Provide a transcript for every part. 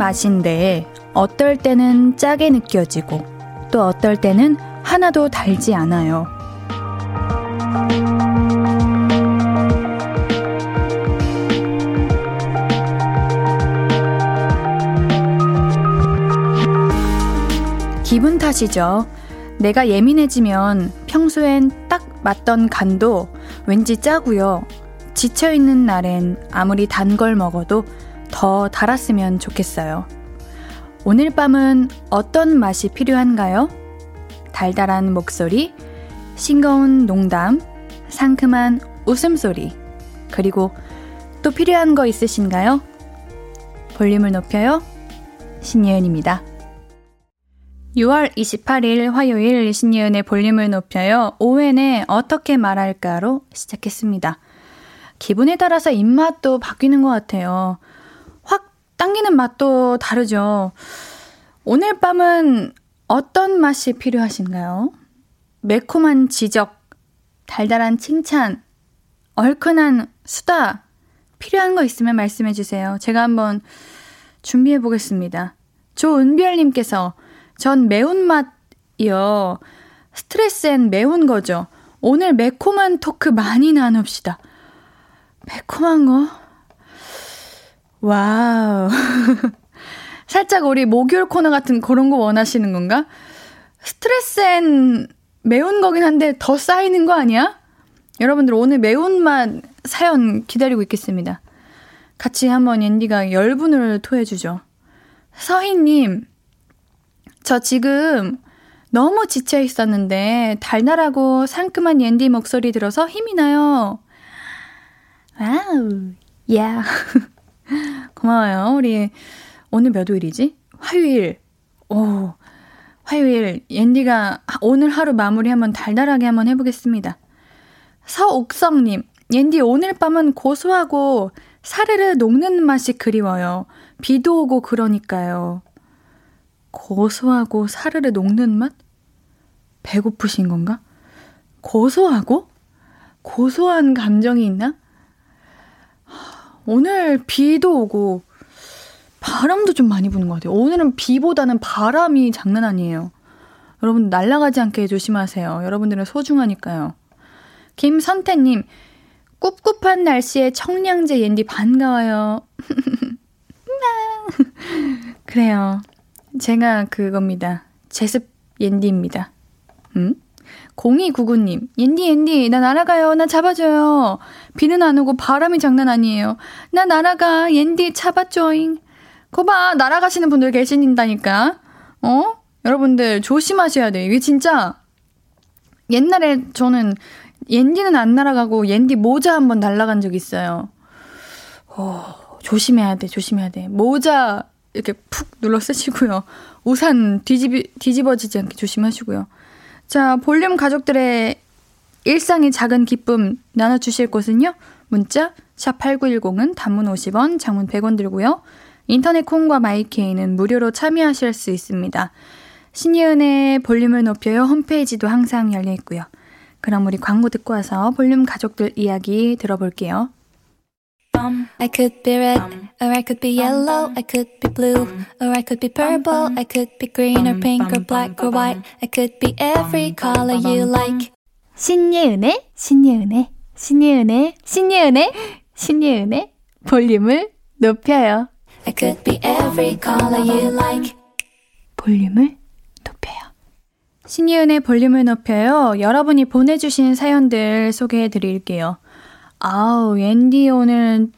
맛인데 어떨 때는 짜게 느껴지고 또 어떨 때는 하나도 달지 않아요. 기분 탓이죠. 내가 예민해지면 평소엔 딱 맞던 간도 왠지 짜고요. 지쳐있는 날엔 아무리 단 걸 먹어도 더 달았으면 좋겠어요. 오늘 밤은 어떤 맛이 필요한가요? 달달한 목소리, 싱거운 농담, 상큼한 웃음소리, 그리고 또 필요한 거 있으신가요? 볼륨을 높여요. 신예은입니다. 6월 28일 화요일 신예은의 볼륨을 높여요. 오웬의 어떻게 말할까로 시작했습니다. 기분에 따라서 입맛도 바뀌는 것 같아요. 확 당기는 맛도 다르죠. 오늘 밤은 어떤 맛이 필요하신가요? 매콤한 지적, 달달한 칭찬, 얼큰한 수다, 필요한 거 있으면 말씀해 주세요. 제가 한번 준비해 보겠습니다. 조은별님께서 전 매운맛이요. 스트레스엔 매운 거죠. 오늘 매콤한 토크 많이 나눕시다. 매콤한 거? wow. 살짝 우리 목요일 코너 같은 그런 거 원하시는 건가? 스트레스엔 매운 거긴 한데 더 쌓이는 거 아니야? 여러분들 오늘 매운맛 사연 기다리고 있겠습니다. 같이 한번 옌디가 열변을 토해주죠. 서희님, 저 지금 너무 지쳐 있었는데 달달하고 상큼한 옌디 목소리 들어서 힘이 나요. wow, 야. 고마워요. 우리 오늘 몇 요일이지? 화요일. 오, 화요일 옌디가 오늘 하루 마무리 한번 달달하게 한번 해보겠습니다. 서옥성님, 옌디 오늘 밤은 고소하고 사르르 녹는 맛이 그리워요. 비도 오고 그러니까요. 고소하고 사르르 녹는 맛? 배고프신 건가? 고소하고? 고소한 감정이 있나? 오늘 비도 오고 바람도 좀 많이 부는 것 같아요. 오늘은 비보다는 바람이 장난 아니에요. 여러분 날아가지 않게 조심하세요. 여러분들은 소중하니까요. 김선태님, 꿉꿉한 날씨에 청량제 옌디 반가워요. 그래요. 제가 그겁니다. 제습 옌디입니다. 음? 0299님, 옌디, 옌디, 나 날아가요. 나 잡아줘요. 비는 안 오고 바람이 장난 아니에요. 나 날아가. 옌디, 잡아줘잉. 거봐, 날아가시는 분들 계신다니까. 어? 여러분들 조심하셔야 돼요. 이게 진짜 옛날에 저는 옌디는 안 날아가고 옌디 모자 한번 날아간 적 있어요. 어, 조심해야 돼, 조심해야 돼. 모자 이렇게 푹 눌러 쓰시고요. 우산 뒤집, 뒤집어지지 않게 조심하시고요. 자, 볼륨 가족들의 일상의 작은 기쁨 나눠주실 곳은요. 문자 샵 8910은 단문 50원, 장문 100원 들고요. 인터넷 콩과 마이케이는 무료로 참여하실 수 있습니다. 신예은의 볼륨을 높여요 홈페이지도 항상 열려 있고요. 그럼 우리 광고 듣고 와서 볼륨 가족들 이야기 들어볼게요. I could be red, or I could be yellow, I could be blue, or I could be purple, I could be green or pink or black or white, I could be every color you like. 신예은의, 신예은의, 신예은의, 신예은의, 신예은의 볼륨을 높여요. I could be every color you like. 볼륨을 높여요. 신예은의 볼륨을 높여요. 여러분이 보내주신 사연들 소개해 드릴게요. 아우, 옌디 오늘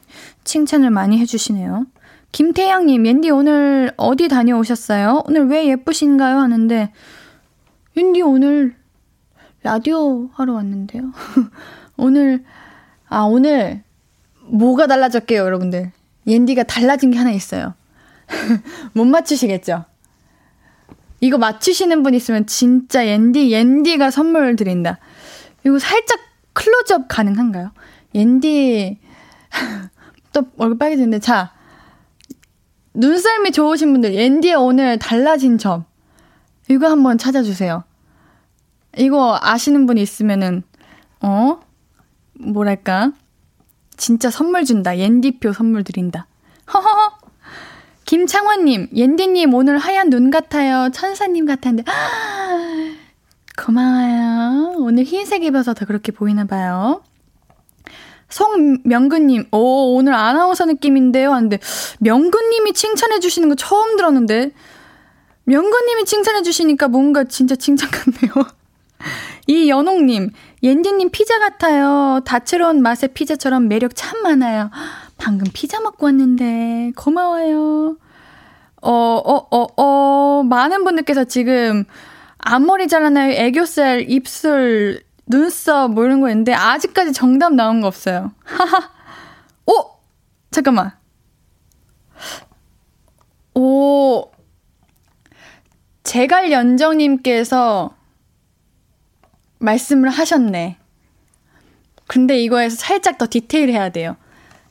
칭찬을 많이 해주시네요. 김태양님, 옌디 오늘 어디 다녀오셨어요? 오늘 왜 예쁘신가요? 하는데, 옌디 오늘 라디오 하러 왔는데요. 오늘, 아, 오늘 뭐가 달라졌게요, 여러분들? 옌디가 달라진 게 하나 있어요. 못 맞추시겠죠? 이거 맞추시는 분 있으면 진짜 옌디, 옌디가 선물 드린다. 이거 살짝 클로즈업 가능한가요? 옌디, 또 얼굴 빨개지는데, 자, 눈썰미 좋으신 분들, 옌디의 오늘 달라진 점, 이거 한번 찾아주세요. 이거 아시는 분 있으면은, 어? 뭐랄까? 진짜 선물 준다. 옌디표 선물 드린다. 허허허! 김창원님, 옌디님 오늘 하얀 눈 같아요. 천사님 같았는데. 아, 고마워요. 오늘 흰색 입어서 더 그렇게 보이나 봐요. 송명근님, 오, 오늘 아나운서 느낌인데요. 하는데, 명근님이 칭찬해주시는 거 처음 들었는데, 명근님이 칭찬해주시니까 뭔가 진짜 칭찬 같네요. 이연옥님, 옌디님 피자 같아요. 다채로운 맛의 피자처럼 매력 참 많아요. 방금 피자 먹고 왔는데, 고마워요. 어, 어, 어, 어, 많은 분들께서 지금 앞머리 잘라나요? 애교살, 입술, 눈썹 뭐 이런 거 있는데 아직까지 정답 나온 거 없어요. 하하. 오! 잠깐만. 오. 제갈 연정님께서 말씀을 하셨네. 근데 이거에서 살짝 더 디테일해야 돼요.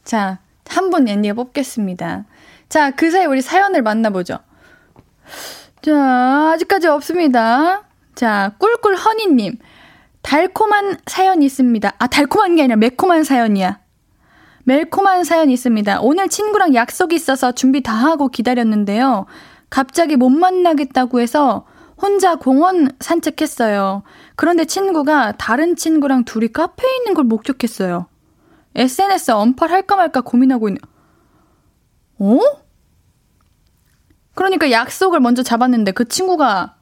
자, 한분 앤디가 뽑겠습니다. 자, 그 사이 우리 사연을 만나보죠. 자, 아직까지 없습니다. 자, 꿀꿀 허니님. 달콤한 사연 있습니다. 아, 달콤한 게 아니라 매콤한 사연이야. 매콤한 사연 있습니다. 오늘 친구랑 약속이 있어서 준비 다 하고 기다렸는데요. 갑자기 못 만나겠다고 해서 혼자 공원 산책했어요. 그런데 친구가 다른 친구랑 둘이 카페에 있는 걸 목격했어요. SNS 언팔할까 말까 고민하고 있는, 어? 그러니까 약속을 먼저 잡았는데 그 친구가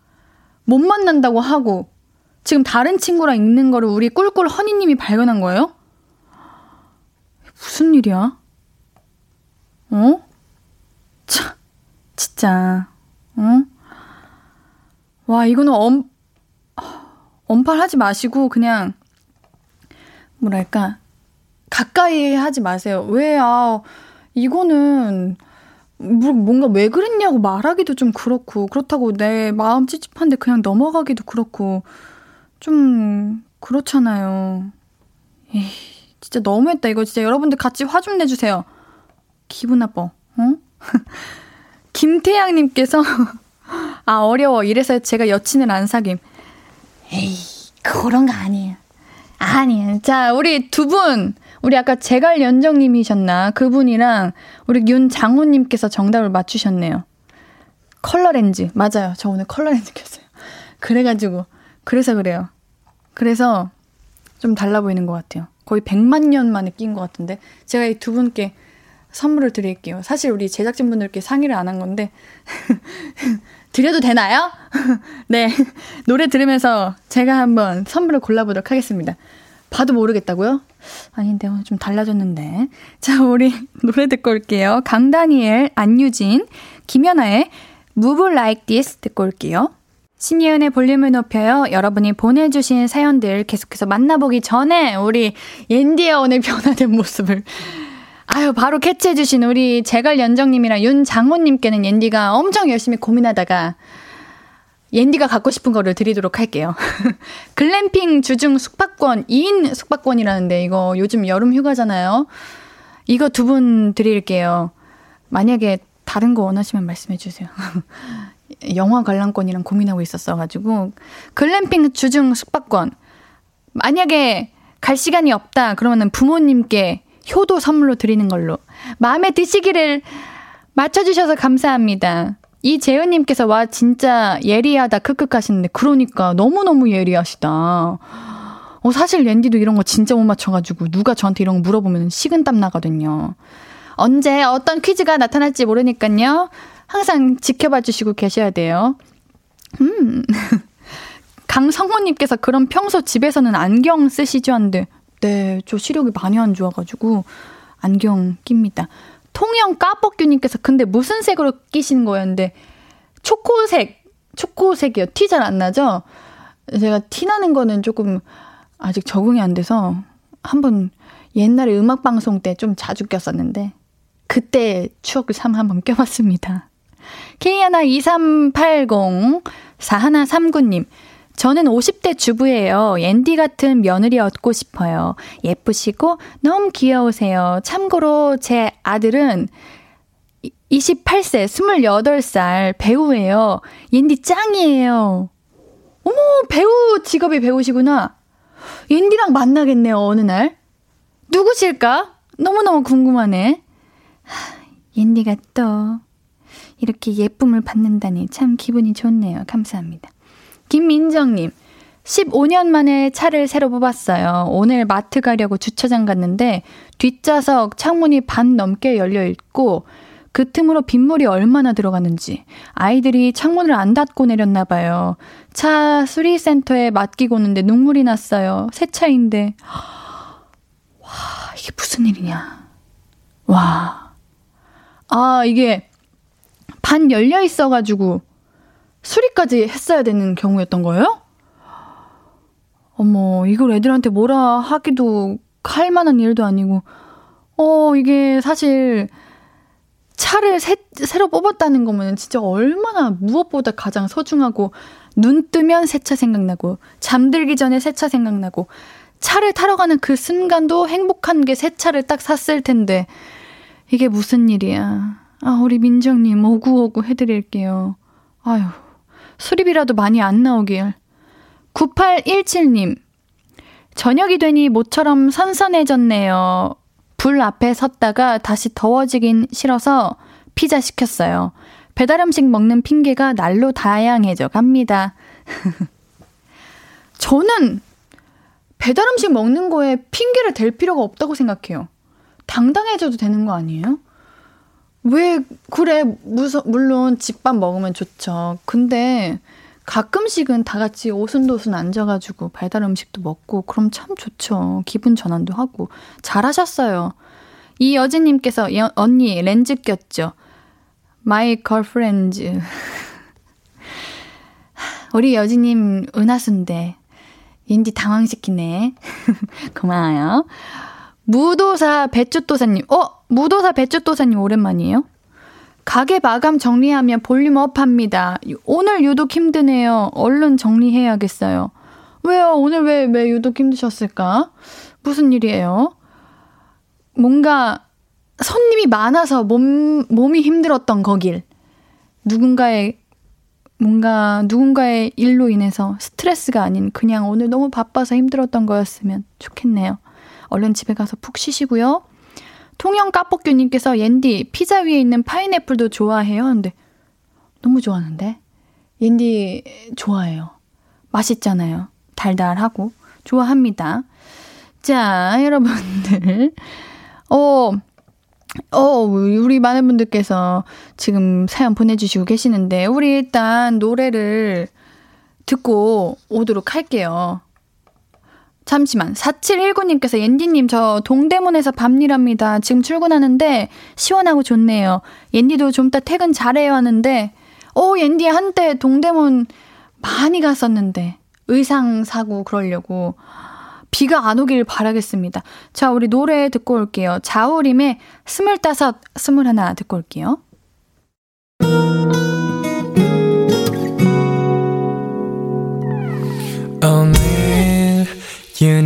못 만난다고 하고 지금 다른 친구랑 있는 거를 우리 꿀꿀 허니님이 발견한 거예요? 무슨 일이야? 어? 차, 진짜, 어? 와, 이거는 엄, 엄팔하지 마시고, 그냥, 뭐랄까, 가까이 하지 마세요. 왜, 아, 이거는, 뭐, 뭔가 왜 그랬냐고 말하기도 좀 그렇고, 그렇다고 내 마음 찝찝한데 그냥 넘어가기도 그렇고, 좀, 그렇잖아요. 에이, 진짜 너무했다. 이거 진짜 여러분들 같이 화 좀 내주세요. 기분 나빠, 어? 김태양님께서, 아, 어려워. 이래서 제가 여친을 안 사김. 에이, 그런 거 아니에요. 아니에요. 자, 우리 두 분, 우리 아까 제갈 연정님이셨나? 그분이랑 우리 윤장호님께서 정답을 맞추셨네요. 컬러 렌즈. 맞아요. 저 오늘 컬러 렌즈 꼈어요. 그래가지고, 그래서 그래요. 그래서 좀 달라 보이는 것 같아요. 거의 100만 년 만에 낀 것 같은데. 제가 이 두 분께 선물을 드릴게요. 사실 우리 제작진분들께 상의를 안 한 건데. 드려도 되나요? 네. 노래 들으면서 제가 한번 선물을 골라보도록 하겠습니다. 봐도 모르겠다고요? 아닌데, 요좀 달라졌는데. 자, 우리 노래 듣고 올게요. 강다니엘, 안유진, 김연아의 Move Like This 듣고 올게요. 신예은의 볼륨을 높여요. 여러분이 보내주신 사연들 계속해서 만나보기 전에 우리 옌디의 오늘 변화된 모습을 아유, 바로 캐치해주신 우리 제갈 연정님이랑 윤장호님께는 옌디가 엄청 열심히 고민하다가 옌디가 갖고 싶은 거를 드리도록 할게요. 글램핑 주중 숙박권, 2인 숙박권이라는데 이거 요즘 여름 휴가잖아요. 이거 두 분 드릴게요. 만약에 다른 거 원하시면 말씀해 주세요. 영화 관람권이랑 고민하고 있었어가지고 글램핑 주중 숙박권 만약에 갈 시간이 없다 그러면은 부모님께 효도 선물로 드리는 걸로 마음에 드시기를 맞춰주셔서 감사합니다. 이재은님께서 와 진짜 예리하다 크크 하시는데 그러니까 너무 너무 예리하시다. 어, 사실 랜디도 이런 거 진짜 못 맞춰가지고 누가 저한테 이런 거 물어보면 식은땀 나거든요. 언제 어떤 퀴즈가 나타날지 모르니까요. 항상 지켜봐 주시고 계셔야 돼요. 음. 강성호님께서 그럼 평소 집에서는 안경 쓰시죠? 한데 네, 저 시력이 많이 안 좋아가지고 안경 낍니다. 통영 까뻑규님께서 근데 무슨 색으로 끼시는 거였는데 초코색, 초코색이요. 티 잘 안 나죠? 제가 티 나는 거는 조금 아직 적응이 안 돼서 한번 옛날에 음악 방송 때 좀 자주 꼈었는데 그때 추억을 삼아 한번 껴봤습니다. K12380 4139님 저는 50대 주부예요. 앤디 같은 며느리 얻고 싶어요. 예쁘시고 너무 귀여우세요. 참고로 제 아들은 28세, 28살 배우예요. 옌디 짱이에요. 어머, 배우 직업이 배우시구나. 옌디랑 만나겠네요, 어느 날. 누구실까? 너무너무 궁금하네. 옌디가 또 이렇게 예쁨을 받는다니 참 기분이 좋네요. 감사합니다. 김민정님, 15년 만에 차를 새로 뽑았어요. 오늘 마트 가려고 주차장 갔는데 뒷좌석 창문이 반 넘게 열려 있고 그 틈으로 빗물이 얼마나 들어갔는지 아이들이 창문을 안 닫고 내렸나 봐요. 차 수리센터에 맡기고 오는데 눈물이 났어요. 새 차인데. 와, 이게 무슨 일이냐. 와. 아, 이게 반 열려 있어가지고 수리까지 했어야 되는 경우였던 거예요? 어머, 이걸 애들한테 뭐라 하기도 할 만한 일도 아니고, 어, 이게 사실 차를 새, 새로 뽑았다는 거면 진짜 얼마나 무엇보다 가장 소중하고, 눈 뜨면 새 차 생각나고, 잠들기 전에 새 차 생각나고, 차를 타러 가는 그 순간도 행복한 게 새 차를 딱 샀을 텐데, 이게 무슨 일이야. 아, 우리 민정님, 오구오구 해드릴게요. 아유, 수리비라도 많이 안 나오길. 9817님, 저녁이 되니 모처럼 선선해졌네요. 불 앞에 섰다가 다시 더워지긴 싫어서 피자 시켰어요. 배달 음식 먹는 핑계가 날로 다양해져 갑니다. 저는 배달 음식 먹는 거에 핑계를 댈 필요가 없다고 생각해요. 당당해져도 되는 거 아니에요? 왜, 그래, 무서, 물론 집밥 먹으면 좋죠. 근데 가끔씩은 다 같이 오순도순 앉아가지고 배달 음식도 먹고 그럼 참 좋죠. 기분 전환도 하고. 잘하셨어요. 이 여진님께서 여, 언니 렌즈 꼈죠. My girlfriend. 우리 여진님 은하수인데 옌디 당황시키네. 고마워요. 무도사 배추도사님. 어? 무도사 배추도사님 오랜만이에요? 가게 마감 정리하면 볼륨 up 합니다. 오늘 유독 힘드네요. 얼른 정리해야겠어요. 왜요? 오늘 왜, 왜 유독 힘드셨을까? 무슨 일이에요? 뭔가 손님이 많아서 몸, 몸이 힘들었던 거길. 누군가의, 뭔가 누군가의 일로 인해서 스트레스가 아닌 그냥 오늘 너무 바빠서 힘들었던 거였으면 좋겠네요. 얼른 집에 가서 푹 쉬시고요. 통영 까뻑규님께서 옌디 피자 위에 있는 파인애플도 좋아해요. 근데 너무 좋아하는데 옌디 좋아해요. 맛있잖아요. 달달하고 좋아합니다. 자, 여러분들. 어, 어, 우리 많은 분들께서 지금 사연 보내주시고 계시는데, 우리 일단 노래를 듣고 오도록 할게요. 잠시만. 4719님께서 옌디님 저 동대문에서 밤일합니다. 지금 출근하는데 시원하고 좋네요. 옌디도 좀 이따 퇴근 잘해요 하는데 오 옌디 한때 동대문 많이 갔었는데 의상 사고 그러려고 비가 안 오길 바라겠습니다. 자 우리 노래 듣고 올게요. 자우림의 스물다섯 스물하나 듣고 올게요.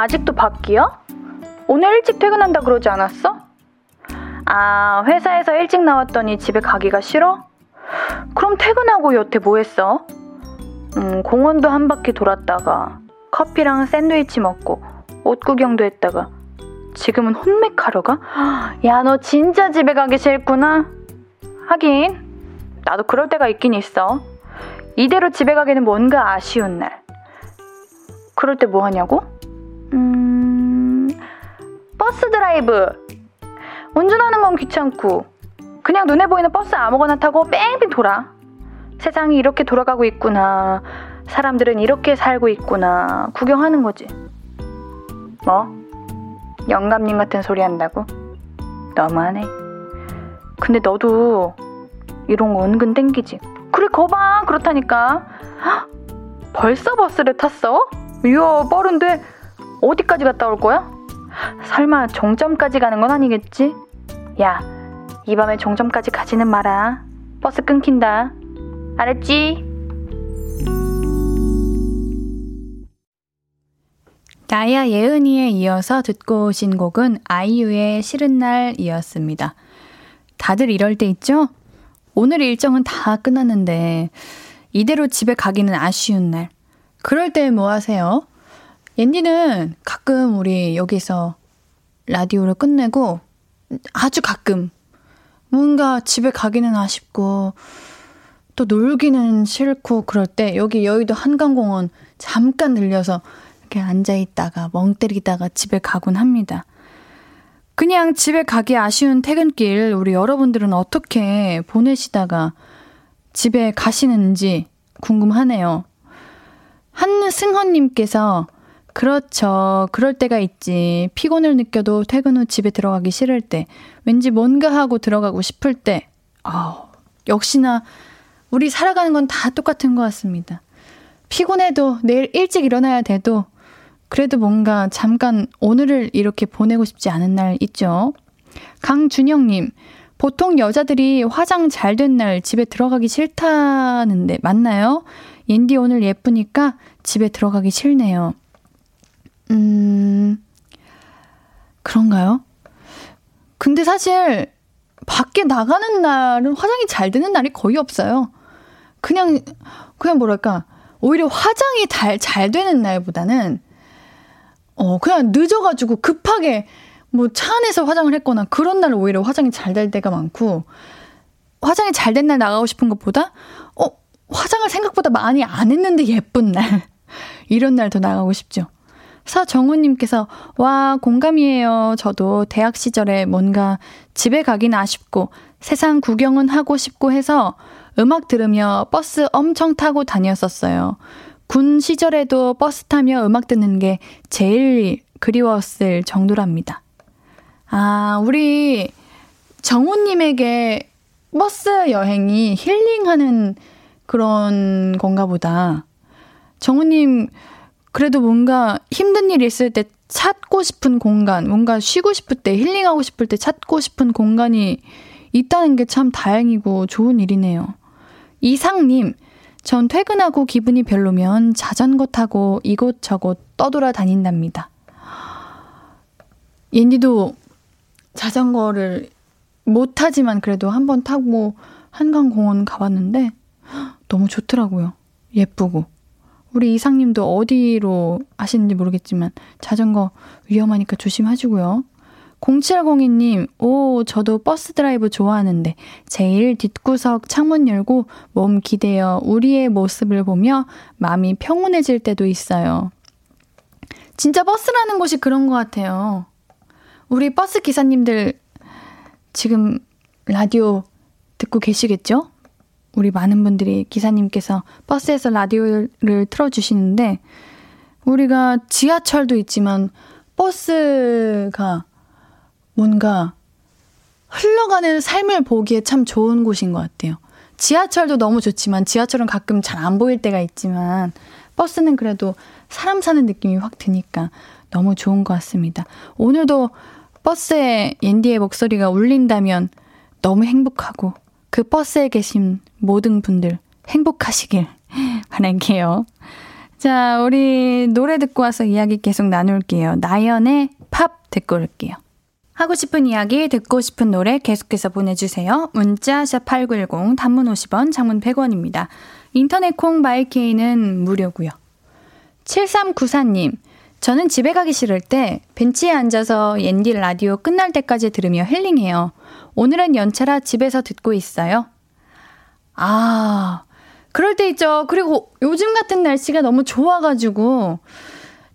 아직도 밖이야? 오늘 일찍 퇴근한다 그러지 않았어? 아, 회사에서 일찍 나왔더니 집에 가기가 싫어? 그럼 퇴근하고 여태 뭐 했어? 음, 공원도 한 바퀴 돌았다가 커피랑 샌드위치 먹고 옷 구경도 했다가 지금은 홈메카러 가? 야, 너 진짜 집에 가기 싫구나? 하긴, 나도 그럴 때가 있긴 있어. 이대로 집에 가기는 뭔가 아쉬운 날. 그럴 때 뭐 하냐고? 음, 버스 드라이브. 운전하는 건 귀찮고, 그냥 눈에 보이는 버스 아무거나 타고 뺑뺑 돌아. 세상이 이렇게 돌아가고 있구나. 사람들은 이렇게 살고 있구나. 구경하는 거지. 뭐? 영감님 같은 소리 한다고? 너무하네. 근데 너도 이런 거 은근 땡기지. 그래, 거봐. 그렇다니까. 헉, 벌써 버스를 탔어? 이야, 빠른데 어디까지 갔다 올 거야? 설마 종점까지 가는 건 아니겠지? 야, 이 밤에 종점까지 가지는 마라. 버스 끊긴다. 알았지? 나야 예은이에 이어서 듣고 오신 곡은 아이유의 싫은 날이었습니다. 다들 이럴 때 있죠? 오늘 일정은 다 끝났는데 이대로 집에 가기는 아쉬운 날. 그럴 때 뭐 하세요? 옌디는 가끔 우리 여기서 라디오를 끝내고 아주 가끔 뭔가 집에 가기는 아쉽고 또 놀기는 싫고 그럴 때 여기 여의도 한강공원 잠깐 들려서 이렇게 앉아 있다가 멍 때리다가 집에 가곤 합니다. 그냥 집에 가기 아쉬운 퇴근길 우리 여러분들은 어떻게 보내시다가 집에 가시는지 궁금하네요. 한승헌님께서 그렇죠. 그럴 때가 있지. 피곤을 느껴도 퇴근 후 집에 들어가기 싫을 때, 왠지 뭔가 하고 들어가고 싶을 때, 아 역시나 우리 살아가는 건 다 똑같은 것 같습니다. 피곤해도 내일 일찍 일어나야 돼도 그래도 뭔가 잠깐 오늘을 이렇게 보내고 싶지 않은 날 있죠. 강준영님, 보통 여자들이 화장 잘 된 날 집에 들어가기 싫다는데 맞나요? 옌디 오늘 예쁘니까 집에 들어가기 싫네요. 음, 그런가요? 근데 사실 밖에 나가는 날은 화장이 잘 되는 날이 거의 없어요. 그냥, 그냥 뭐랄까, 오히려 화장이 잘, 잘 되는 날보다는, 어, 그냥 늦어가지고 급하게 뭐 차 안에서 화장을 했거나 그런 날은 오히려 화장이 잘 될 때가 많고, 화장이 잘 된 날 나가고 싶은 것보다, 어, 화장을 생각보다 많이 안 했는데 예쁜 날. 이런 날 더 나가고 싶죠. 서정우님께서, 와, 공감이에요. 저도 대학 시절에 뭔가 집에 가긴 아쉽고 세상 구경은 하고 싶고 해서 음악 들으며 버스 엄청 타고 다녔었어요. 군 시절에도 버스 타며 음악 듣는 게 제일 그리웠을 정도랍니다. 아, 우리 정우님에게 버스 여행이 힐링하는 그런 건가 보다. 정우님, 그래도 뭔가 힘든 일 있을 때 찾고 싶은 공간, 뭔가 쉬고 싶을 때, 힐링하고 싶을 때 찾고 싶은 공간이 있다는 게 참 다행이고 좋은 일이네요. 이상님, 전 퇴근하고 기분이 별로면 자전거 타고 이곳저곳 떠돌아 다닌답니다. 옌디도 자전거를 못 타지만 그래도 한 번 타고 한강공원 가봤는데 너무 좋더라고요. 예쁘고. 우리 이상님도 어디로 아시는지 모르겠지만 자전거 위험하니까 조심하시고요. 0702님, 오, 저도 버스 드라이브 좋아하는데 제일 뒷구석 창문 열고 몸 기대어 우리의 모습을 보며 마음이 평온해질 때도 있어요. 진짜 버스라는 곳이 그런 것 같아요. 우리 버스 기사님들 지금 라디오 듣고 계시겠죠? 우리 많은 분들이 기사님께서 버스에서 라디오를 틀어주시는데, 우리가 지하철도 있지만, 버스가 뭔가 흘러가는 삶을 보기에 참 좋은 곳인 것 같아요. 지하철도 너무 좋지만, 지하철은 가끔 잘 안 보일 때가 있지만, 버스는 그래도 사람 사는 느낌이 확 드니까 너무 좋은 것 같습니다. 오늘도 버스에 옌디의 목소리가 울린다면 너무 행복하고, 그 버스에 계신 모든 분들 행복하시길 바랄게요. 자, 우리 노래 듣고 와서 이야기 계속 나눌게요. 나연의 팝 듣고 올게요. 하고 싶은 이야기, 듣고 싶은 노래 계속해서 보내주세요. 문자 샵8910, 단문 50원, 장문 100원입니다. 인터넷 콩 마이케이는 무료고요. 7394님, 저는 집에 가기 싫을 때 벤치에 앉아서 옌디 라디오 끝날 때까지 들으며 힐링해요. 오늘은 연차라 집에서 듣고 있어요. 아, 그럴 때 있죠. 그리고 요즘 같은 날씨가 너무 좋아가지고,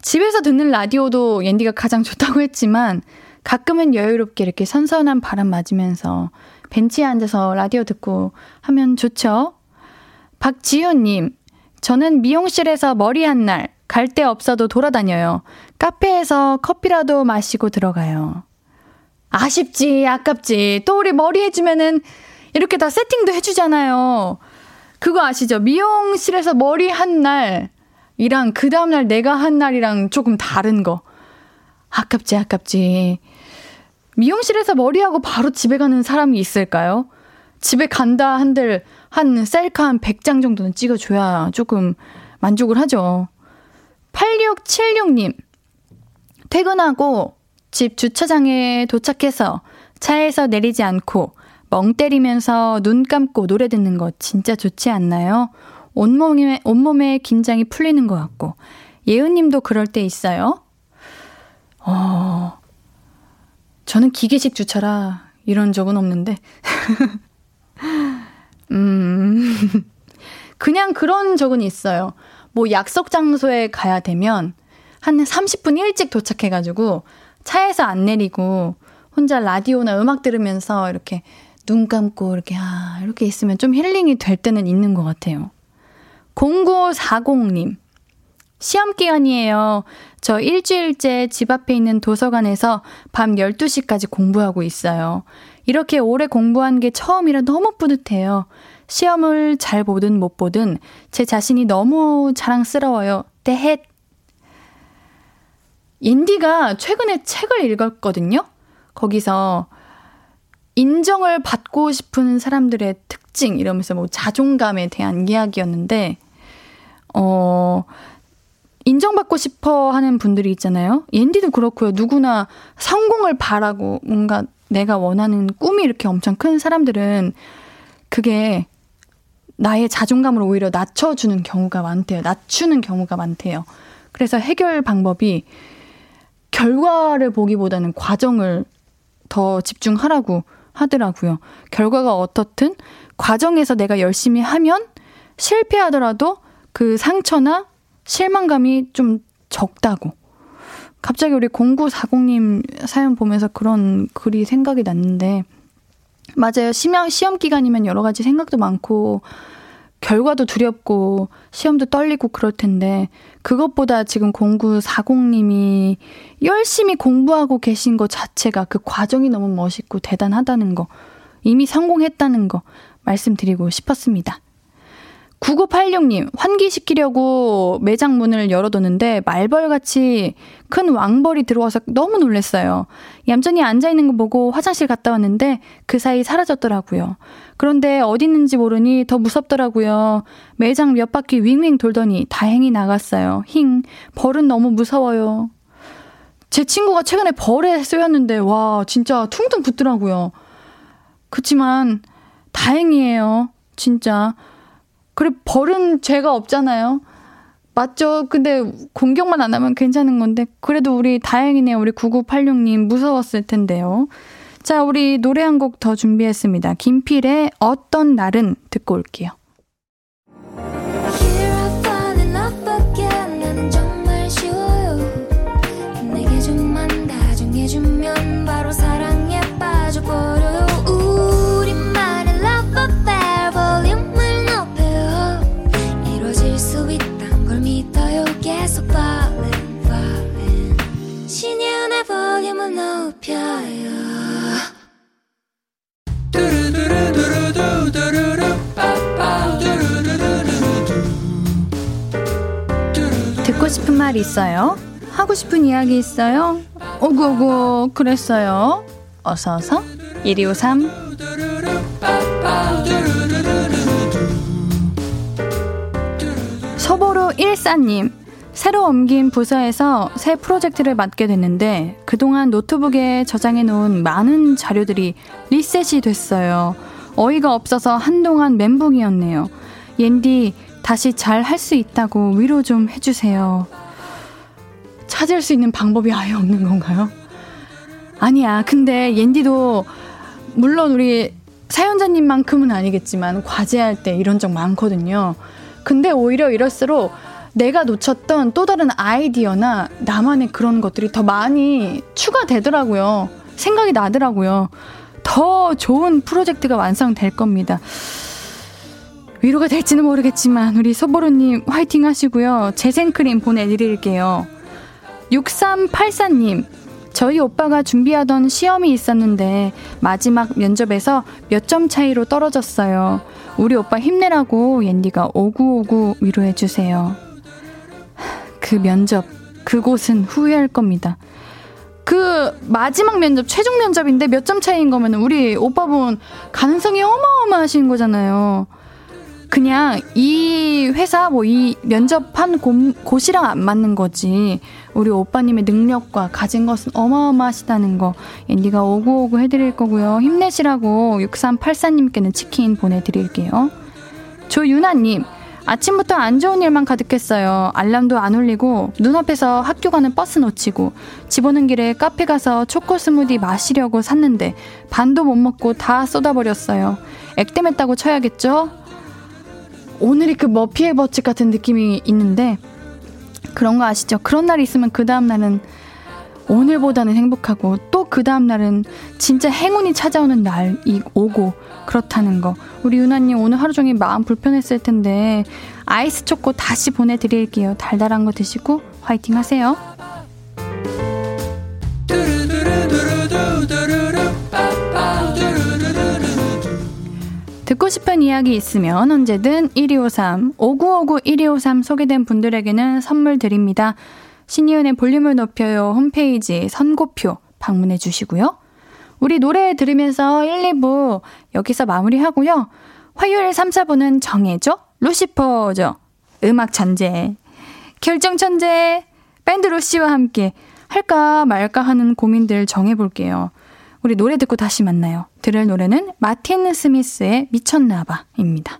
집에서 듣는 라디오도 옌디가 가장 좋다고 했지만 가끔은 여유롭게 이렇게 선선한 바람 맞으면서 벤치에 앉아서 라디오 듣고 하면 좋죠. 박지효님, 저는 미용실에서 머리 한 날, 갈 데 없어도 돌아다녀요. 카페에서 커피라도 마시고 들어가요. 아쉽지, 아깝지. 또 우리 머리 해주면은 이렇게 다 세팅도 해주잖아요. 그거 아시죠? 미용실에서 머리 한 날, 이랑 그 다음날 내가 한 날이랑 조금 다른 거. 아깝지, 아깝지. 미용실에서 머리하고 바로 집에 가는 사람이 있을까요? 집에 간다 한들 한 셀카 한 100장 정도는 찍어줘야 조금 만족을 하죠. 8676님. 퇴근하고 집 주차장에 도착해서 차에서 내리지 않고 멍 때리면서 눈 감고 노래 듣는 거 진짜 좋지 않나요? 온몸에, 온몸에 긴장이 풀리는 것 같고. 예은님도 그럴 때 있어요? 어, 저는 기계식 주차라 이런 적은 없는데. 음, 그냥 그런 적은 있어요. 뭐 약속 장소에 가야 되면 한 30분 일찍 도착해가지고 차에서 안 내리고 혼자 라디오나 음악 들으면서 이렇게 눈 감고 이렇게, 아, 이렇게 있으면 좀 힐링이 될 때는 있는 것 같아요. 0940님. 시험 기간이에요. 저 일주일째 집 앞에 있는 도서관에서 밤 12시까지 공부하고 있어요. 이렇게 오래 공부한 게 처음이라 너무 뿌듯해요. 시험을 잘 보든 못 보든 제 자신이 너무 자랑스러워요. 대헷. 인디가 최근에 책을 읽었거든요? 거기서 인정을 받고 싶은 사람들의 특징 이러면서 뭐 자존감에 대한 이야기였는데 어, 인정받고 싶어 하는 분들이 있잖아요. 옌디도 그렇고요. 누구나 성공을 바라고 뭔가 내가 원하는 꿈이 이렇게 엄청 큰 사람들은 그게 나의 자존감을 오히려 낮춰주는 경우가 많대요. 낮추는 경우가 많대요. 그래서 해결 방법이 결과를 보기보다는 과정을 더 집중하라고 하더라고요. 결과가 어떻든 과정에서 내가 열심히 하면 실패하더라도 그 상처나 실망감이 좀 적다고. 갑자기 우리 0940님 사연 보면서 그런 글이 생각이 났는데, 맞아요. 시험, 시험 기간이면 여러 가지 생각도 많고, 결과도 두렵고, 시험도 떨리고 그럴 텐데, 그것보다 지금 0940님이 열심히 공부하고 계신 것 자체가 그 과정이 너무 멋있고 대단하다는 거, 이미 성공했다는 거 말씀드리고 싶었습니다. 9986님, 환기시키려고 매장 문을 열어뒀는데 말벌같이 큰 왕벌이 들어와서 너무 놀랐어요. 얌전히 앉아있는 거 보고 화장실 갔다 왔는데 그 사이 사라졌더라고요. 그런데 어디 있는지 모르니 더 무섭더라고요. 매장 몇 바퀴 윙윙 돌더니 다행히 나갔어요. 힝, 벌은 너무 무서워요. 제 친구가 최근에 벌에 쏘였는데, 와, 진짜 퉁퉁 붙더라고요. 그치만, 다행이에요. 진짜. 그래, 벌은 죄가 없잖아요. 맞죠? 근데 공격만 안 하면 괜찮은 건데, 그래도 우리 다행이네요. 우리 9986님 무서웠을 텐데요. 자, 우리 노래 한 곡 더 준비했습니다. 김필의 어떤 날은 듣고 올게요. 듣고 싶은 말 있어요? 하고 싶은 이야기 있어요? 오구오구 그랬어요. 어서어서 1253 서보로 14님 새로 옮긴 부서에서 새 프로젝트를 맡게 됐는데 그동안 노트북에 저장해 놓은 많은 자료들이 리셋이 됐어요. 어이가 없어서 한동안 멘붕이었네요. 옌디 다시 잘 할 수 있다고 위로 좀 해주세요. 찾을 수 있는 방법이 아예 없는 건가요? 아니야. 근데 옌디도 물론 우리 사연자님만큼은 아니겠지만 과제할 때 이런 적 많거든요. 근데 오히려 이럴수록 내가 놓쳤던 또 다른 아이디어나 나만의 그런 것들이 더 많이 추가되더라고요. 생각이 나더라고요. 더 좋은 프로젝트가 완성될 겁니다. 위로가 될지는 모르겠지만 우리 소보로님 화이팅 하시고요. 재생크림 보내드릴게요. 6384님 저희 오빠가 준비하던 시험이 있었는데 마지막 면접에서 몇 점 차이로 떨어졌어요. 우리 오빠 힘내라고 옌디가 오구오구 위로해주세요. 그 면접, 그곳은 후회할 겁니다. 그 마지막 면접, 최종 면접인데 몇 점 차이인 거면 우리 오빠분 가능성이 어마어마하신 거잖아요. 그냥 이 회사 뭐 이 면접한 곳 이랑 안 맞는 거지. 우리 오빠님의 능력과 가진 것은 어마어마하시다는 거 앤디가 오구오구 해드릴 거고요. 힘내시라고 6384님께는 치킨 보내드릴게요. 조유나님 아침부터 안 좋은 일만 가득했어요. 알람도 안 울리고 눈앞에서 학교 가는 버스 놓치고 집 오는 길에 카페 가서 초코 스무디 마시려고 샀는데 반도 못 먹고 다 쏟아버렸어요. 액땜했다고 쳐야겠죠? 오늘이 그 머피의 버칙 같은 느낌이 있는데 그런 거 아시죠? 그런 날이 있으면 그 다음 날은 오늘보다는 행복하고 또 그 다음 날은 진짜 행운이 찾아오는 날이 오고 그렇다는 거. 우리 유나님 오늘 하루 종일 마음 불편했을 텐데 아이스 초코 다시 보내드릴게요. 달달한 거 드시고 화이팅 하세요. 듣고 싶은 이야기 있으면 언제든 1253, 5959 1253 소개된 분들에게는 선물 드립니다. 신이은의 볼륨을 높여요 홈페이지 선고표 방문해 주시고요. 우리 노래 들으면서 1, 2부 여기서 마무리하고요. 화요일 3, 4부는 정해줘? 루시퍼죠. 음악 천재. 결정 천재. 밴드 루시와 함께 할까 말까 하는 고민들 정해볼게요. 우리 노래 듣고 다시 만나요. 들을 노래는 마틴 스미스의 미쳤나봐입니다.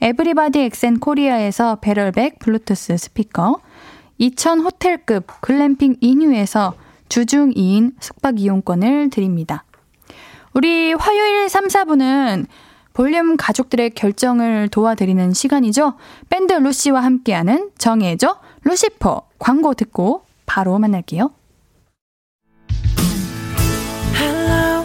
에브리바디 엑센 코리아에서 배럴백 블루투스 스피커, 2000 호텔급 글램핑 이뉴에서 주중 2인 숙박 이용권을 드립니다. 우리 화요일 3, 4분은 볼륨 가족들의 결정을 도와드리는 시간이죠. 밴드 루시와 함께하는 정해줘 루시퍼 광고 듣고 바로 만날게요. Hello,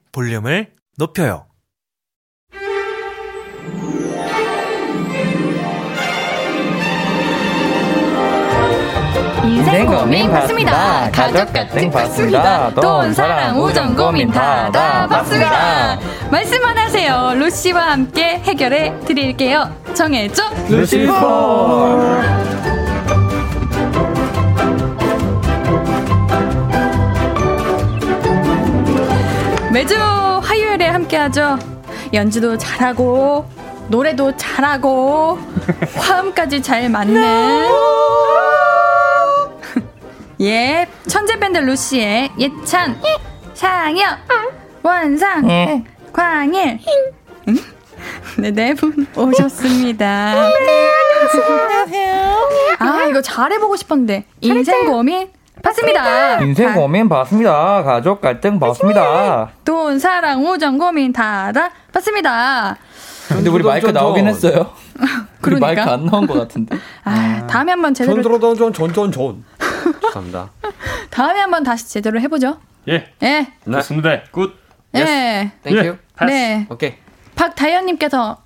볼륨을 높여요 인생 고민 받습니다. 가족 갈등 받습니다. 돈, 사랑, 우정 고민 다 다 받습니다. 말씀만 하세요. 루시와 함께 해결해 드릴게요. 정해줘. 루시퍼. 매주 화요일에 함께하죠. 연주도 잘하고 노래도 잘하고 화음까지 잘 맞는. 예 천재 밴드 루시의 예찬 상혁 원상 광일. 네네 분 오셨습니다. 아 이거 잘해보고 싶었는데. 인생 고민 봤습니다. 인생 고민 봤습니다. 가족 갈등 봤습니다. 돈, 사랑, 우정, 고민 다 다 봤습니다. 근데 우리 마이크 나오긴 했어요. 우리 그러니까. 마이크 안 나온 것 같은데. 아, 다음에 한번 제대로 전전전 전전전. 감사합니다. 다음에 한번 다시 제대로 해보죠. 예. 예. 좋습니다. Good. 예. Thank you. 네. 오케이. 박다현님께서